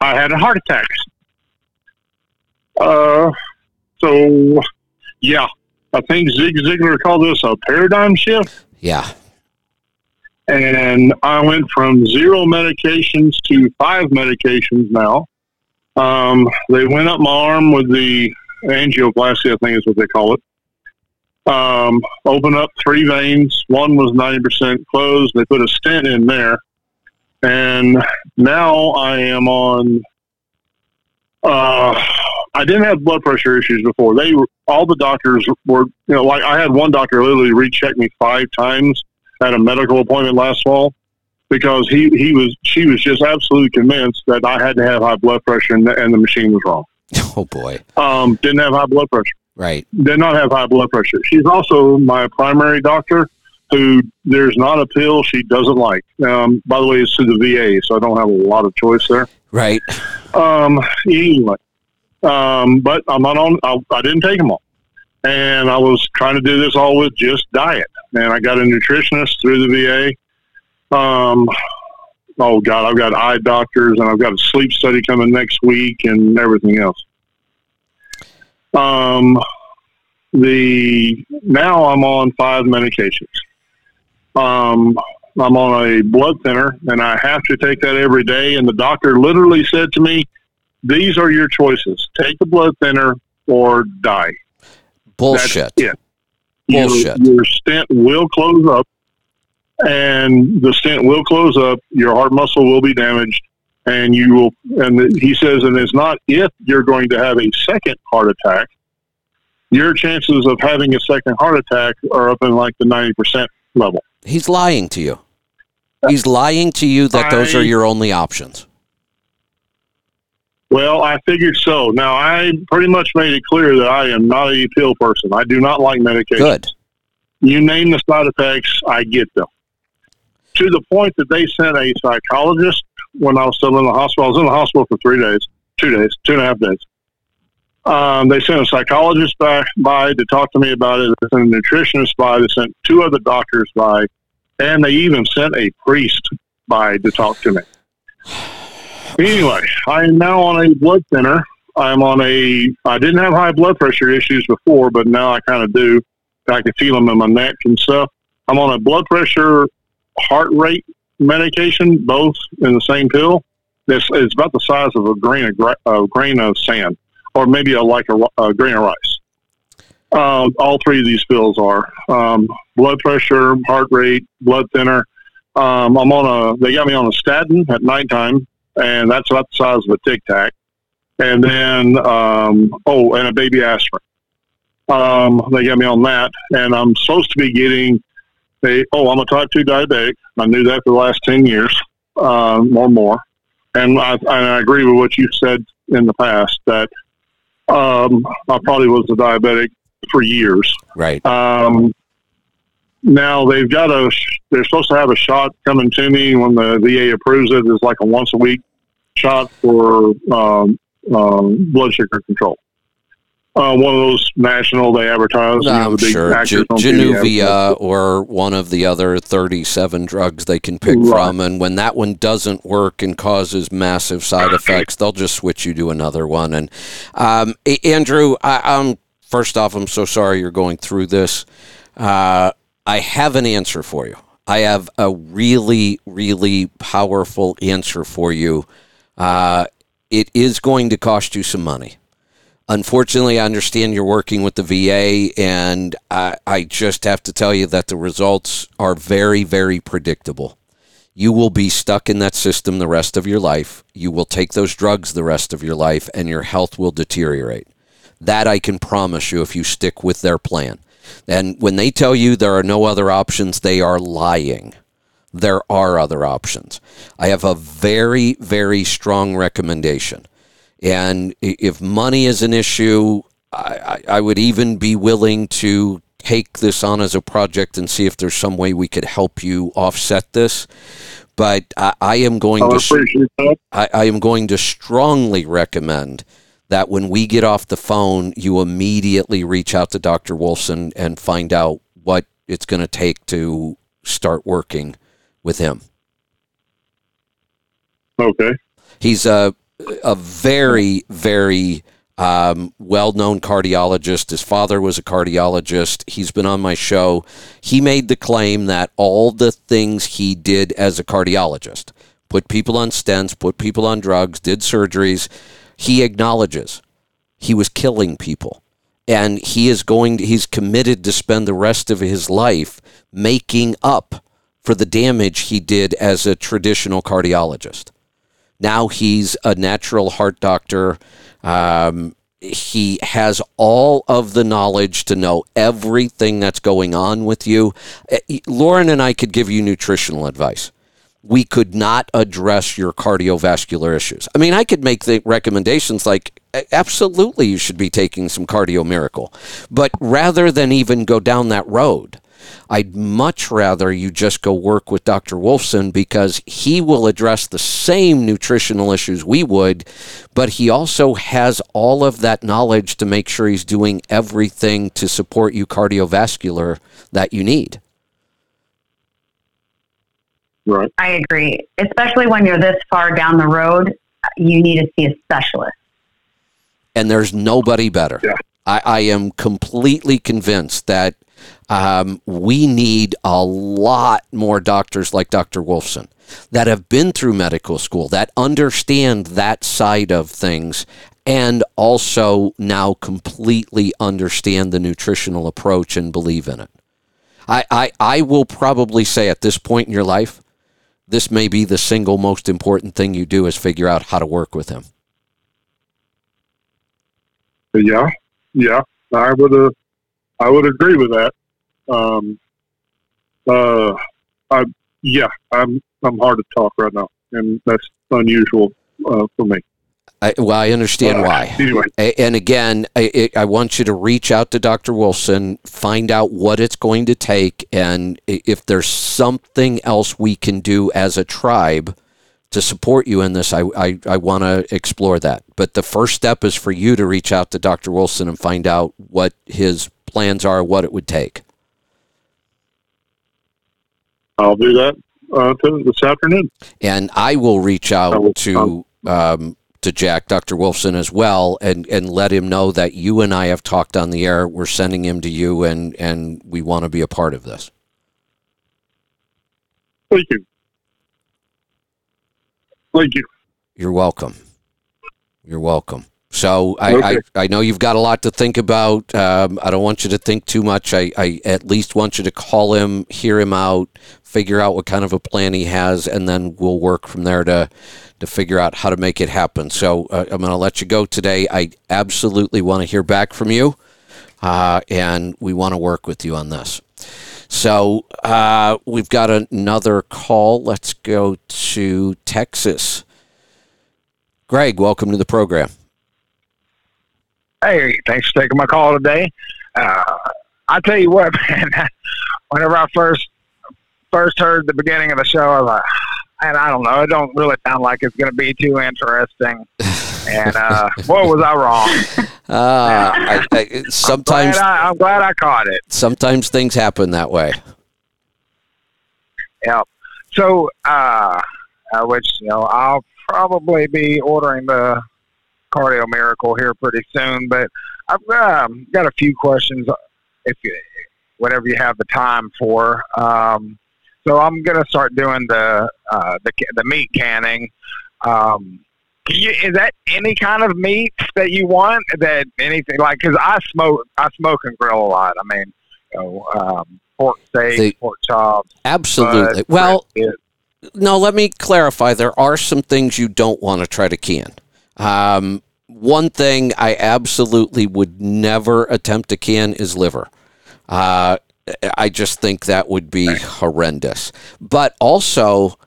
I had a heart attack. Uh, so yeah, I think Zig Ziglar called this a paradigm shift. Yeah. And I went from zero medications to five medications now. Um, they went up my arm with the angioplasty, I think is what they call it um, open up three veins. One was 90% closed. They put a stent in there. And now I am on. Uh, I didn't have blood pressure issues before. They all the doctors were, you know, like I had one doctor literally recheck me five times at a medical appointment last fall because he he was she was just absolutely convinced that I had to have high blood pressure and the, and the machine was wrong. (laughs) Oh boy! Um, didn't have high blood pressure. Right. Did not have high blood pressure. She's also my primary doctor who there's not a pill she doesn't like. Um, by the way, it's through the VA, so I don't have a lot of choice there. Right. Um, anyway, um, but I'm not on, I, I didn't take them all. And I was trying to do this all with just diet. And I got a nutritionist through the VA. Um, oh God, I've got eye doctors and I've got a sleep study coming next week and everything else. Um, the now I'm on five medications. Um, I'm on a blood thinner, and I have to take that every day. And the doctor literally said to me, "These are your choices: take the blood thinner or die." Bullshit. Yeah. Bullshit. Your, your stent will close up, and the stent will close up. Your heart muscle will be damaged, and you will. And he says, and it's not if you're going to have a second heart attack. your chances of having a second heart attack are up in like the 90% level. He's lying to you. He's lying to you that those are your only options. Well, I figured so. Now, I pretty much made it clear that I am not a pill person. I do not like medication. Good. You name the side effects, I get them. To the point that they sent a psychologist when I was still in the hospital. I was in the hospital for three days, two days, two and a half days. Um, they sent a psychologist by, by to talk to me about it. They sent a nutritionist by. They sent two other doctors by, and they even sent a priest by to talk to me. Anyway, I am now on a blood thinner. I'm on a. I didn't have high blood pressure issues before, but now I kind of do. I can feel them in my neck and stuff. I'm on a blood pressure, heart rate medication, both in the same pill. This it's about the size of a grain of a grain of sand, or maybe a, like a, a grain of rice. Um, all three of these pills are um, blood pressure, heart rate, blood thinner. Um, I'm on a. They got me on a statin at nighttime, and that's about the size of a tic tac. And then, um, oh, and a baby aspirin. Um, they got me on that, and I'm supposed to be getting Oh, I'm a type two diabetic. I knew that for the last ten years, um, or more. And I, and I agree with what you said in the past that um, I probably was a diabetic for years. Right. Um, now they've got a. They're supposed to have a shot coming to me when the VA approves it. It's like a once a week shot for um, um, blood sugar control. Uh, one of those national they advertise. you know, I'm the sure on Januvia or one of the other 37 drugs they can pick Right. from. And when that one doesn't work and causes massive side effects, they'll just switch you to another one. And um, Andrew, I, I'm first off, I'm so sorry you're going through this. Uh, I have an answer for you. I have a really, really powerful answer for you. Uh, it is going to cost you some money. Unfortunately, I understand you're working with the VA, and I, I just have to tell you that the results are very, very predictable. You will be stuck in that system the rest of your life. You will take those drugs the rest of your life, and your health will deteriorate. That I can promise you if you stick with their plan. And when they tell you there are no other options, they are lying. There are other options. I have a very, very strong recommendation. And if money is an issue, I, I would even be willing to take this on as a project and see if there's some way we could help you offset this. But I, I am going oh, I to. s- appreciate that. I, I am going to strongly recommend that when we get off the phone, you immediately reach out to Dr. Wolfson and find out what it's going to take to start working with him. Okay. He's a a very very um, well-known cardiologist. His father was a cardiologist. He's been on my show. He made the claim that all the things he did as a cardiologist, put people on stents, put people on drugs, did surgeries, he acknowledges he was killing people. And he is going to, he's committed to spend the rest of his life making up for the damage he did as a traditional cardiologist. Now he's a natural heart doctor. Um, he has all of the knowledge to know everything that's going on with you. Eh, Lauren and I could give you nutritional advice. We could not address your cardiovascular issues. I mean, I could make the recommendations like absolutely you should be taking some cardio miracle. But rather than even go down that road, I'd much rather you just go work with Dr. Wolfson because he will address the same nutritional issues we would, but he also has all of that knowledge to make sure he's doing everything to support you cardiovascular that you need. Right. I agree. Especially when you're this far down the road, you need to see a specialist. and there's nobody better. Yeah. I, I am completely convinced that um, we need a lot more doctors like Dr. Wolfson that have been through medical school, that understand that side of things, and also now completely understand the nutritional approach and believe in it. I, I, I will probably say at this point in your life, this may be the single most important thing you do is figure out how to work with him. Yeah. Yeah. I would uh, I would agree with that. Um, uh, I yeah, I'm I'm hard to talk right now, and that's unusual uh, for me. I, well, I understand Uh, why. Anyway, And again, I, I I want you to reach out to Dr. Wolfson, find out what it's going to take, and if there's something else we can do as a tribe to support you in this, I, I, I want to explore that. But the first step is for you to reach out to Dr. Wolfson and find out what his plans are, what it would take. I'll do that uh, this afternoon. and I will reach I will- out to um, to Jack, Dr. Wolfson, as well, and and let him know that you and I have talked on the air. We're sending him to you, and and we want to be a part of this. Thank you. Thank you. You're welcome. You're welcome. So I, Okay. I, I know you've got a lot to think about. Um, I don't want you to think too much. I, I at least want you to call him, hear him out, figure out what kind of a plan he has, and then we'll work from there to to figure out how to make it happen. So uh, I'm going to let you go today. I absolutely want to hear back from you, uh, and we want to work with you on this. So uh, we've got another call. Let's go to Texas. Greg, welcome to the program. Hey, thanks for taking my call today. Uh, I tell you what, (laughs) man. Whenever I first first heard the beginning of the show, I was like, and I don't know, it don't really sound like it's going to be too interesting. And uh, (laughs) boy, was I wrong. Uh, I, I, sometimes, Glad I, I'm glad I caught it. sometimes things happen that way. Yeah. So, uh, uh, which you know, I'll probably be ordering the Cardio Miracle here pretty soon. But I've um, got a few questions, if you, whatever you have the time for. Um, so I'm gonna start doing the uh, the the meat canning. Um, can you, is that any kind of meat that you want? That anything like? Because I smoke, I smoke and grill a lot. I mean, you know, um, pork steak, The- pork chops. Absolutely. well, no, let me clarify. There are some things you don't want to try to can. Um, one thing I absolutely would never attempt to can is liver. Uh, I just think that would be horrendous. But also,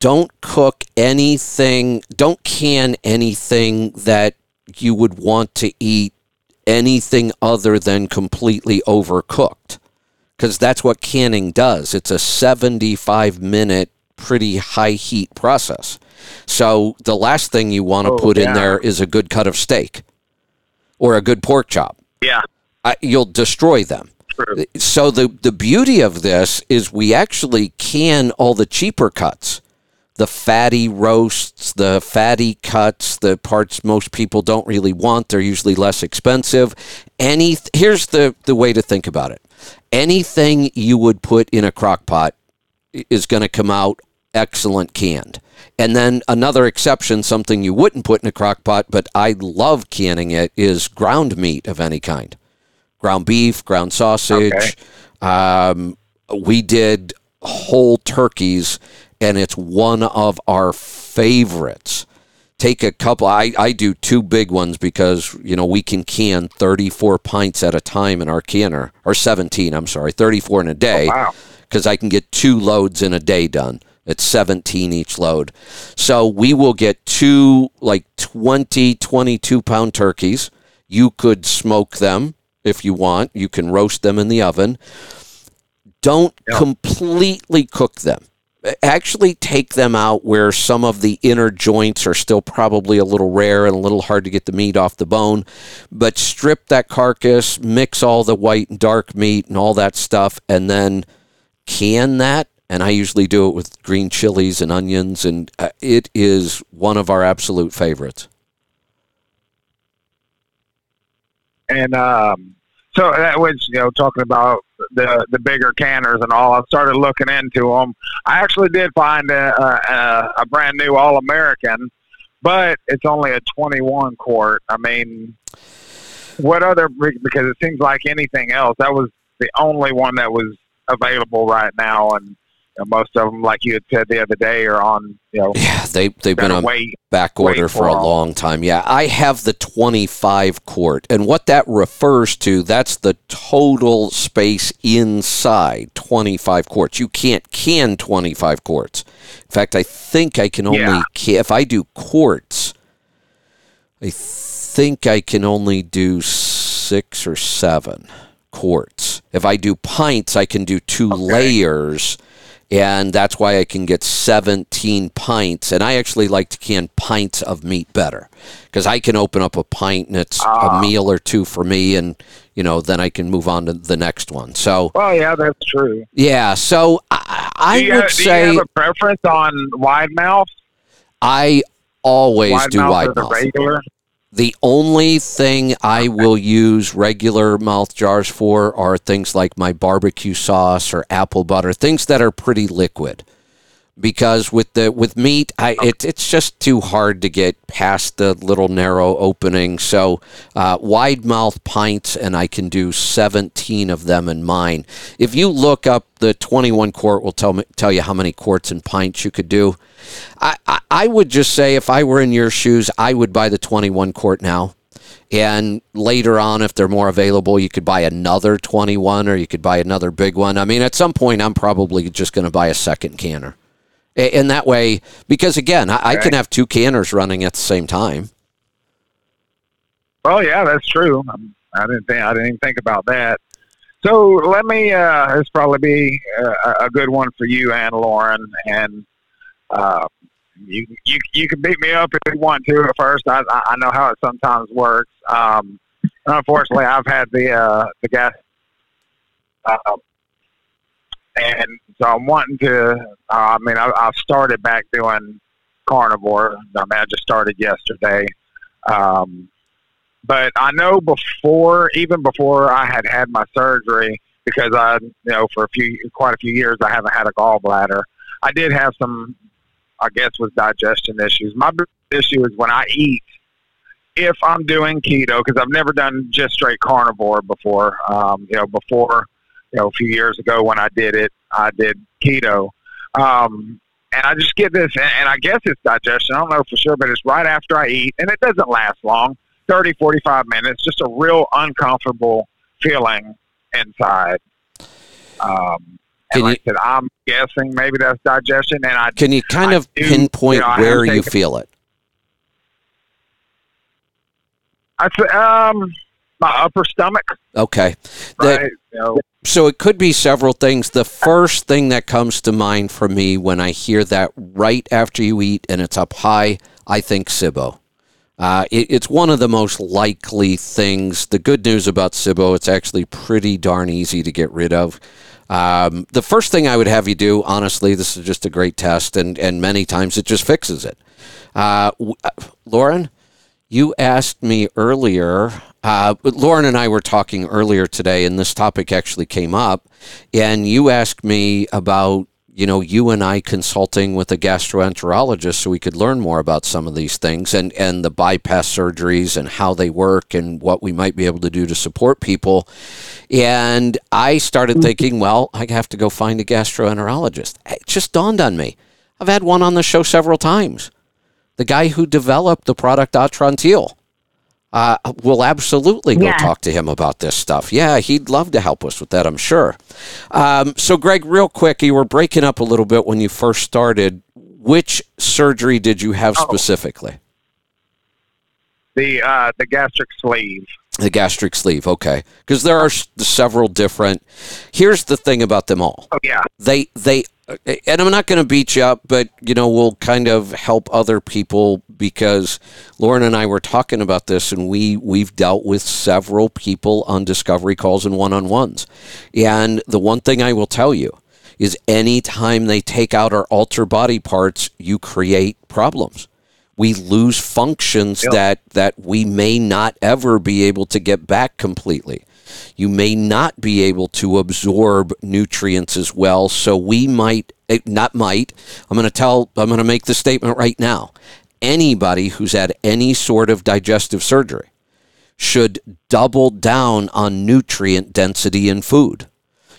don't cook anything, don't can anything that you would want to eat anything other than completely overcooked. Because that's what canning does. It's a 75 minute, pretty high heat process. So the last thing you want to Oh, put in there is a good cut of steak or a good pork chop. Yeah. I, you'll destroy them. True. So the the beauty of this is we actually can all the cheaper cuts, the fatty roasts, the fatty cuts, the parts most people don't really want. They're usually less expensive. Any here's the the way to think about it. Anything you would put in a crock pot is going to come out excellent canned. And then another exception, something you wouldn't put in a crock pot, but I love canning it, is ground meat of any kind ground beef, ground sausage. Okay. Um, we did whole turkeys, and it's one of our favorites. Take a couple. I, I do two big ones because you know we can can 34 pints at a time in our canner, or 17. I'm sorry, 34 in a day Wow. because I can get two loads in a day done. It's 17 each load. So we will get two like 20, 22 pound turkeys. You could smoke them if you want. You can roast them in the oven. Don't Yeah. completely cook them. Actually, take them out where some of the inner joints are still probably a little rare and a little hard to get the meat off the bone. But strip that carcass, mix all the white and dark meat and all that stuff, and then can that. And I usually do it with green chilies and onions, and uh, it is one of our absolute favorites. And um, so that was, you know, talking about the the bigger canners and all. I started looking into them. I actually did find a, a, a brand new All American, but it's only a 21 quart. I mean, what other? Because it seems like anything else. That was the only one that was available right now, and know, most of them, like you had said the other day, are on you know Yeah, they they've been on weight. back order wait for a long time. Yeah, I have the 25 quart, and what that refers to, that's the total space inside 25 quarts. You can't can 25 quarts. In fact, I think I can only Yeah. ca- if I do quarts, I think I can only do six or seven quarts. If I do pints, I can do two layers, and that's why I can get 17 pints. And I actually like to can pints of meat better because I can open up a pint and it's Ah. a meal or two for me, and you know then I can move on to the next one. So Well, yeah, that's true. yeah, so I, I do would do say you have a preference on wide mouth? I always Wide do mouth wide mouth. regular? The only thing I will use regular mouth jars for are things like my barbecue sauce or apple butter, things that are pretty liquid. Because with the with meat, I it, it's just too hard to get past the little narrow opening. So uh, wide mouth pints, and I can do seventeen of them in mine. If you look up the twenty-one quart, will tell me tell you how many quarts and pints you could do. I, I, I would just say if I were in your shoes, I would buy the 21 quart now. And later on, if they're more available, you could buy another 21 or you could buy another big one. I mean, at some point, I'm probably just going to buy a second canner. And that way, because again, I, I can have two canners running at the same time. Well, yeah, that's true. Um, I didn't think I didn't even think about that. So let me. Uh, this probably be uh, a a good one for you and Lauren. And uh, you you you can beat me up if you want to at first. I I I know how it sometimes works. Um, unfortunately, I've had the uh, the gas. And so I'm wanting to. Uh, I mean, I, I've started back doing carnivore. I mean, I just started yesterday. Um, but I know before, even before I had had my surgery, because I, you know, for a few, quite a few years, I haven't had a gallbladder. I did have some, I guess, was digestion issues. My issue is when I eat. If I'm doing keto, because I've never done just straight carnivore before. Um, you know, before, you know, a few years ago when I did it, I did keto. Um, and I just get this, and, and I guess it's digestion. I don't know for sure, but it's right after I eat, and it doesn't last long 30, 45 minutes, just a real uncomfortable feeling inside. Um, Can and like you- I said, I'm guessing maybe that's digestion, and I Can you kind I of do- pinpoint you know, where you feel it? I um my upper stomach, Okay. That- right? You know, So it could be several things. The first thing that comes to mind for me when I hear that right after you eat and it's up high, I think SIBO. Uh, it, it's one of the most likely things. The good news about SIBO, it's actually pretty darn easy to get rid of. Um, the first thing I would have you do, honestly, this is just a great test, and, and many times it just fixes it. Uh, uh, Lauren, you asked me earlier. Uh, Lauren and I were talking earlier today, and this topic actually came up. And you asked me about, you know, you and I consulting with a gastroenterologist so we could learn more about some of these things and, and the bypass surgeries and how they work and what we might be able to do to support people. And I started thinking, well, I have to go find a gastroenterologist. It just dawned on me. I've had one on the show several times the guy who developed the product Atrantil. Uh, we'll absolutely go Yeah. talk to him about this stuff. Yeah, he'd love to help us with that, I'm sure. Um, so, Greg, real quick, you were breaking up a little bit when you first started. Which surgery did you have Oh. specifically? the uh, the gastric sleeve. The gastric sleeve, okay. Because there are several different. Here's the thing about them all. Oh yeah, they they and I'm not going to beat you up, but you know we'll kind of help other people because Lauren and I were talking about this, and we we've dealt with several people on discovery calls and one-on-ones, and the one thing I will tell you is anytime they take out or alter body parts, you create problems. We lose functions Yep. that that we may not ever be able to get back completely you may not be able to absorb nutrients as well. So we might, eh, not might, I'm going to tell, I'm going to make the statement right now. Anybody who's had any sort of digestive surgery should double down on nutrient density in food.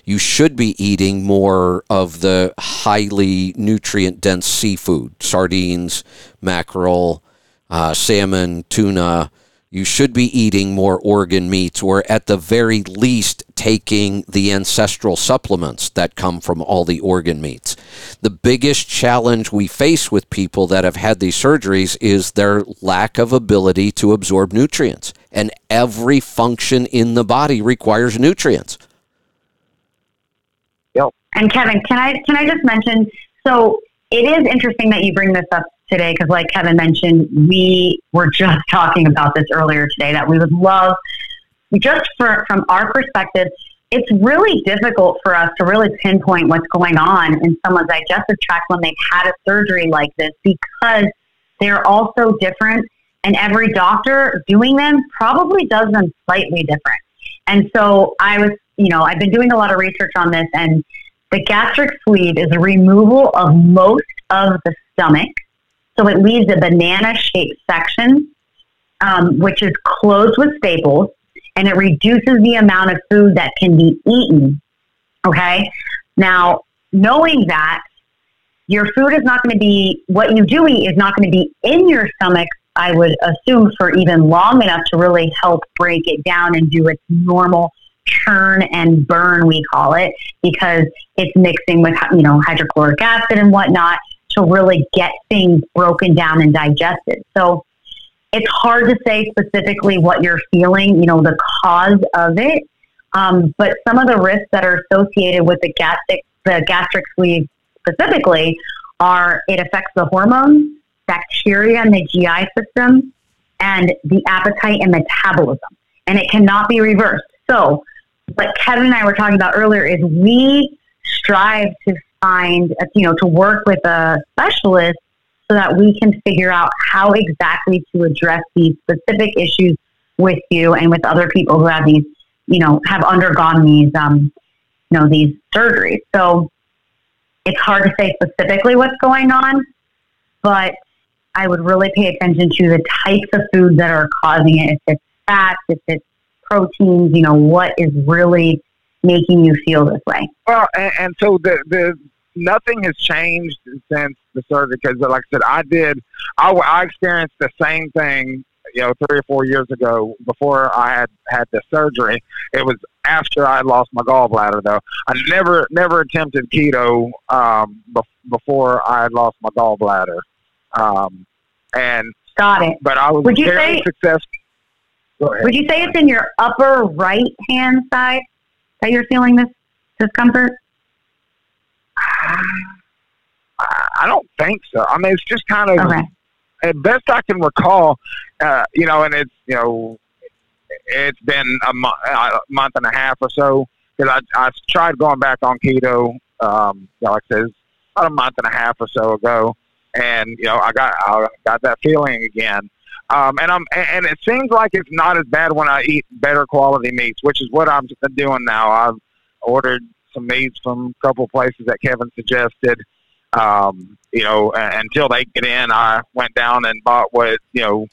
You should be eating more of the highly nutrient dense seafood, sardines, mackerel, uh, salmon, tuna. You should be eating more organ meats, or at the very least, taking the ancestral supplements that come from all the organ meats. The biggest challenge we face with people that have had these surgeries is their lack of ability to absorb nutrients. And every function in the body requires nutrients. And Kevin, can I can I just mention? So it is interesting that you bring this up today because, like Kevin mentioned, we were just (laughs) talking about this earlier today. That we would love, just for, from our perspective, it's really difficult for us to really pinpoint what's going on in someone's digestive tract when they've had a surgery like this because they're all so different, and every doctor doing them probably does them slightly different. And so I was, you know, I've been doing a lot of research on this and the gastric sleeve is a removal of most of the stomach. So it leaves a banana shaped section, um, which is closed with staples, and it reduces the amount of food that can be eaten. Okay? Now, knowing that, your food is not going to be, what you do eat is not going to be in your stomach, I would assume, for even long enough to really help break it down and do its normal churn and burn, we call it, because it's mixing with, you know, hydrochloric acid and whatnot to really get things broken down and digested. So it's hard to say specifically what you're feeling, you know, the cause of it. Um, but some of the risks that are associated with the gastric, the gastric sleeve specifically are it affects the hormones, bacteria in the GI system, and the appetite and metabolism. And it cannot be reversed. So what Kevin and I were talking about earlier is we strive to find, you know, to work with a specialist so that we can figure out how exactly to address these specific issues with you and with other people who have these, you know, have undergone these, um, you know, these surgeries. So it's hard to say specifically what's going on, but I would really pay attention to the types of foods that are causing it. If it's fats, if it's proteins, you know, what is really making you feel this way? Well, and, and so the the nothing has changed since the surgery because, like I said, I did I, I experienced the same thing. You know, three or four years ago, before I had had the surgery, it was after I had lost my gallbladder. Though I never, never attempted keto um, before I had lost my gallbladder, um, and got it. But I was Would you very say- successful would you say it's in your upper right hand side that you're feeling this discomfort? (sighs) I don't think so. I mean, it's just kind of, okay. at best I can recall, uh, you know, and it's, you know, it's been a, mo- a month and a half or so because I, I tried going back on keto, um, you know, like I said, about a month and a half or so ago. And, you know, I got, I got that feeling again. Um, and I'm and it seems like it's not as bad when I eat better quality meats, which is what I'm doing now. I've ordered some meats from a couple places that Kevin suggested. Um, you know, until they get in, I went down and bought what you know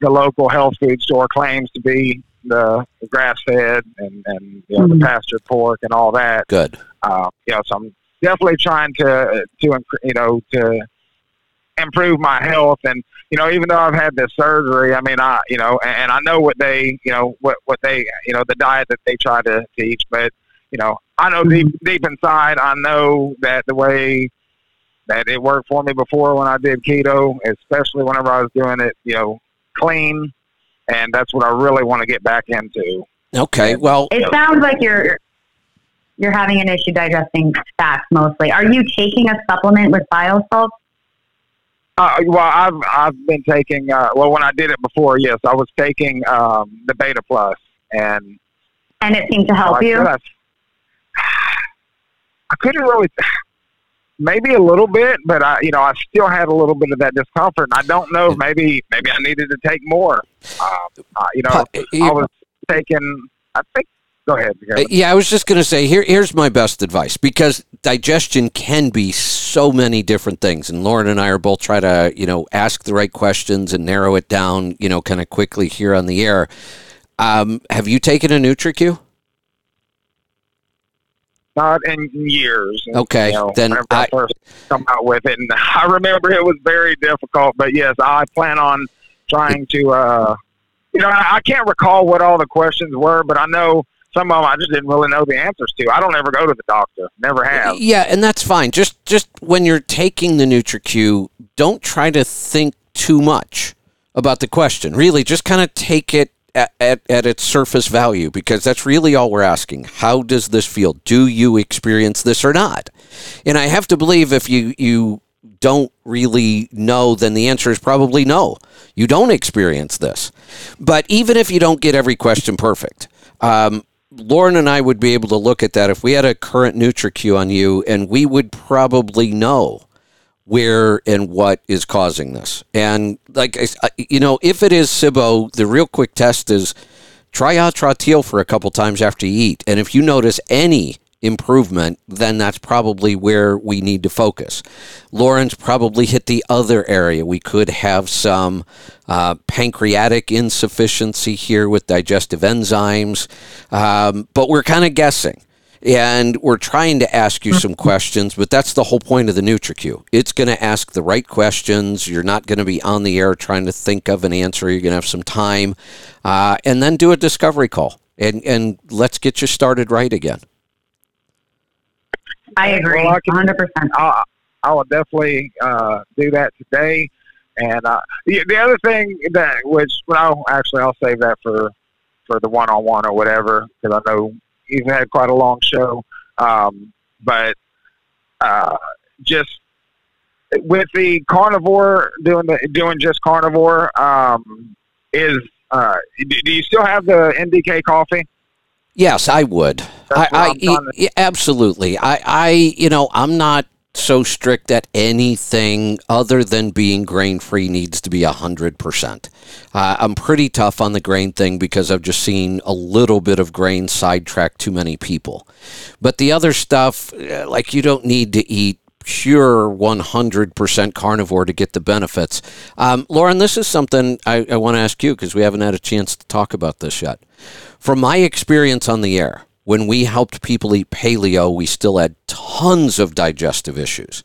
the local health food store claims to be the, the grass fed and and you know mm-hmm. the pastured pork and all that. Good. Uh, you know, so I'm definitely trying to to you know to improve my health. And you know, even though I've had this surgery, I mean, I you know, and I know what they you know what what they you know the diet that they try to teach, but you know, I know deep mm-hmm. deep inside, I know that the way that it worked for me before when I did keto, especially whenever I was doing it, you know, clean, and that's what I really want to get back into. Okay, well, it sounds like you're you're having an issue digesting fats mostly. Are you taking a supplement with bile salts? Uh, well, I've I've been taking. Uh, well, when I did it before, yes, I was taking um, the Beta Plus, and and it seemed to help you. I, I couldn't really, maybe a little bit, but I, you know, I still had a little bit of that discomfort, and I don't know. Maybe maybe I needed to take more. Uh, uh you know, I was taking. I think go ahead. Uh, yeah, I was just going to say here. Here's my best advice because digestion can be so many different things, and Lauren and I are both try to you know ask the right questions and narrow it down. You know, kind of quickly here on the air. Um, have you taken a NutriQ? not in years. And, Okay, you know, then I- I first come out with it, and (laughs) I remember it was very difficult. But yes, I plan on trying to. Uh, you know, I, I can't recall what all the questions were, but I know some of them I just didn't really know the answers to. I don't ever go to the doctor, never have. Yeah, and that's fine. Just just when you're taking the NutriQ, don't try to think too much about the question. Really, just kind of take it at, at, at its surface value because that's really all we're asking. How does this feel? Do you experience this or not? And I have to believe if you you don't really know, then the answer is probably no. You don't experience this. But even if you don't get every question perfect, um, Lauren and I would be able to look at that if we had a current NutriQ on you, and we would probably know where and what is causing this. And like you know, if it is SIBO, the real quick test is try Atrantil for a couple times after you eat, and if you notice any improvement, then that's probably where we need to focus. Lauren's probably hit the other area. We could have some uh, pancreatic insufficiency here with digestive enzymes, um, but we're kind of guessing. And we're trying to ask you some questions, but that's the whole point of the NutriQ. It's going to ask the right questions. You're not going to be on the air trying to think of an answer. You're going to have some time, uh, and then do a discovery call, and and let's get you started right again. I agree, Well, I 100%. I, I will definitely uh, do that today. And uh, the, the other thing that, which, well, actually, I'll save that for for the one on one or whatever, because I know you've had quite a long show. Um, but uh, just with the carnivore doing the doing just carnivore um, is. Uh, do do you still have the NDK coffee? Yes, I would. I, I I'm trying to- yeah, absolutely. I, I, you know, I'm not so strict that anything other than being grain free needs to be a hundred percent. Uh, I'm pretty tough on the grain thing because I've just seen a little bit of grain sidetrack too many people. But the other stuff, uh, like you don't need to eat pure 100% carnivore to get the benefits. Um, Lauren, this is something I, I want to ask you because we haven't had a chance to talk about this yet. From my experience on the air, when we helped people eat paleo, we still had tons of digestive issues.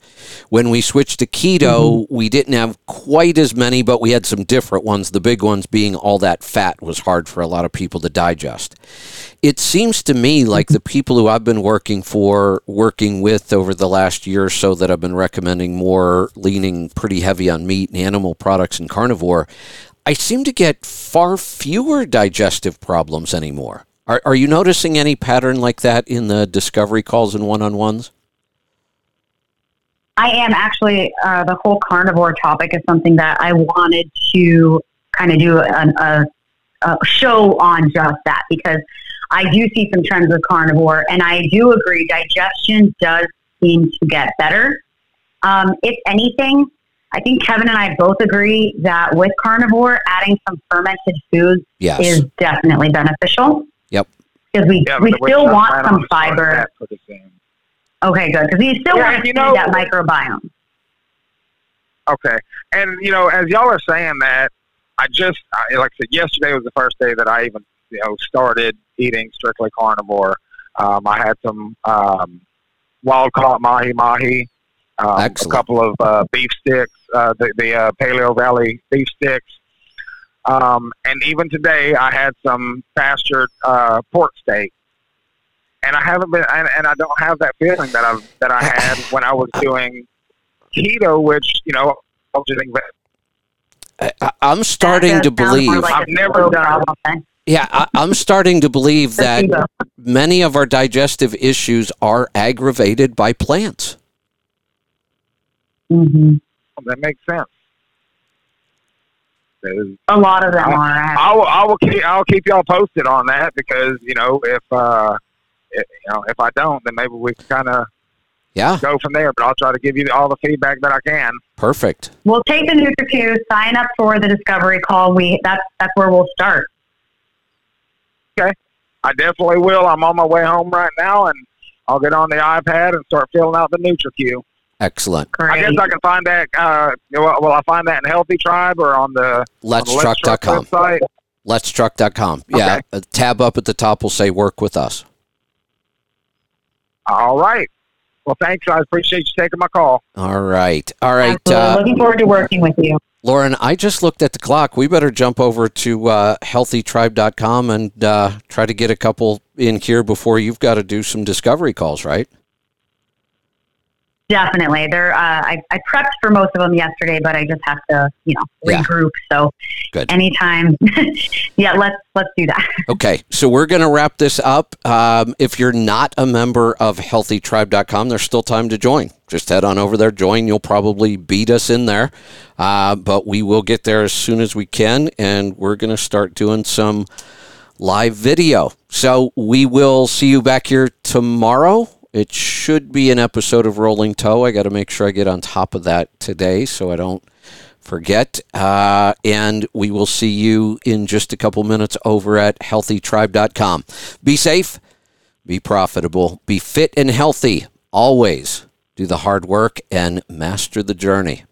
When we switched to keto, mm-hmm. we didn't have quite as many, but we had some different ones. The big ones being all that fat was hard for a lot of people to digest. It seems to me like the people who I've been working for, working with over the last year or so that I've been recommending more leaning pretty heavy on meat and animal products and carnivore, I seem to get far fewer digestive problems anymore. Are, are you noticing any pattern like that in the discovery calls and one on ones? I am actually, uh, the whole carnivore topic is something that I wanted to kind of do an, a, a show on just that because I do see some trends with carnivore and I do agree digestion does seem to get better. Um, if anything, I think Kevin and I both agree that with carnivore, adding some fermented foods Yes. is definitely beneficial. Yep. Because we, Yeah, we still want some fiber. that pretty soon. Okay, good. Because we still Yeah, want to you know- that microbiome. Okay. And, you know, as y'all are saying that, I just, I, like I said, yesterday was the first day that I even, you know, started eating strictly carnivore. Um, I had some um, wild caught mahi mahi, um, a couple of uh, beef sticks, uh, the, the uh, Paleo Valley beef sticks. Um, and even today, I had some pastured uh, pork steak. And I haven't been, and, and I don't have that feeling that I that I had when I was doing keto, which you know, I was just thinking, I, I- I'm starting That to does sound more believe. like I've never done it. problem then. Yeah, I, I'm starting to believe that many of our digestive issues are aggravated by plants. Mhm. that makes sense. There's- A lot of them I- are. I will, I will keep, I'll keep y'all posted on that because you know if uh, if, you know if I don't, then maybe we can kind of Yeah, go from there. But I'll try to give you all the feedback that I can. perfect. We'll take the NutriQ, sign up for the discovery call. We that's that's where we'll start. Okay, I definitely will. I'm on my way home right now, and I'll get on the iPad and start filling out the NutriQ. Excellent. I guess I can find that. Uh, will, will I find that in Healthy Tribe or on the, on the Let's Truck Letstruck.com. website? Letstruck.com. Yeah, Okay. a tab up at the top will say work with us. All right. Well, thanks. I appreciate you taking my call. All right. All right. Uh, Looking forward to working with you. Lauren, I just looked at the clock. We better jump over to uh, healthytribe.com and uh, try to get a couple in here before you've got to do some discovery calls, right? Definitely. There, uh, I, I prepped for most of them yesterday, but I just have to, you know, Yeah. regroup. So, Good. anytime, (laughs) yeah, let's let's do that. (laughs) Okay, so we're going to wrap this up. Um, if you're not a member of healthytribe.com, there's still time to join. Just head on over there, join. You'll probably beat us in there, uh, but we will get there as soon as we can, and we're going to start doing some live video. So we will see you back here tomorrow. It should be an episode of Rolling Toe. I got to make sure I get on top of that today so I don't forget. Uh, and we will see you in just a couple minutes over at healthytribe.com. Be safe, be profitable, be fit and healthy. Always do the hard work and master the journey.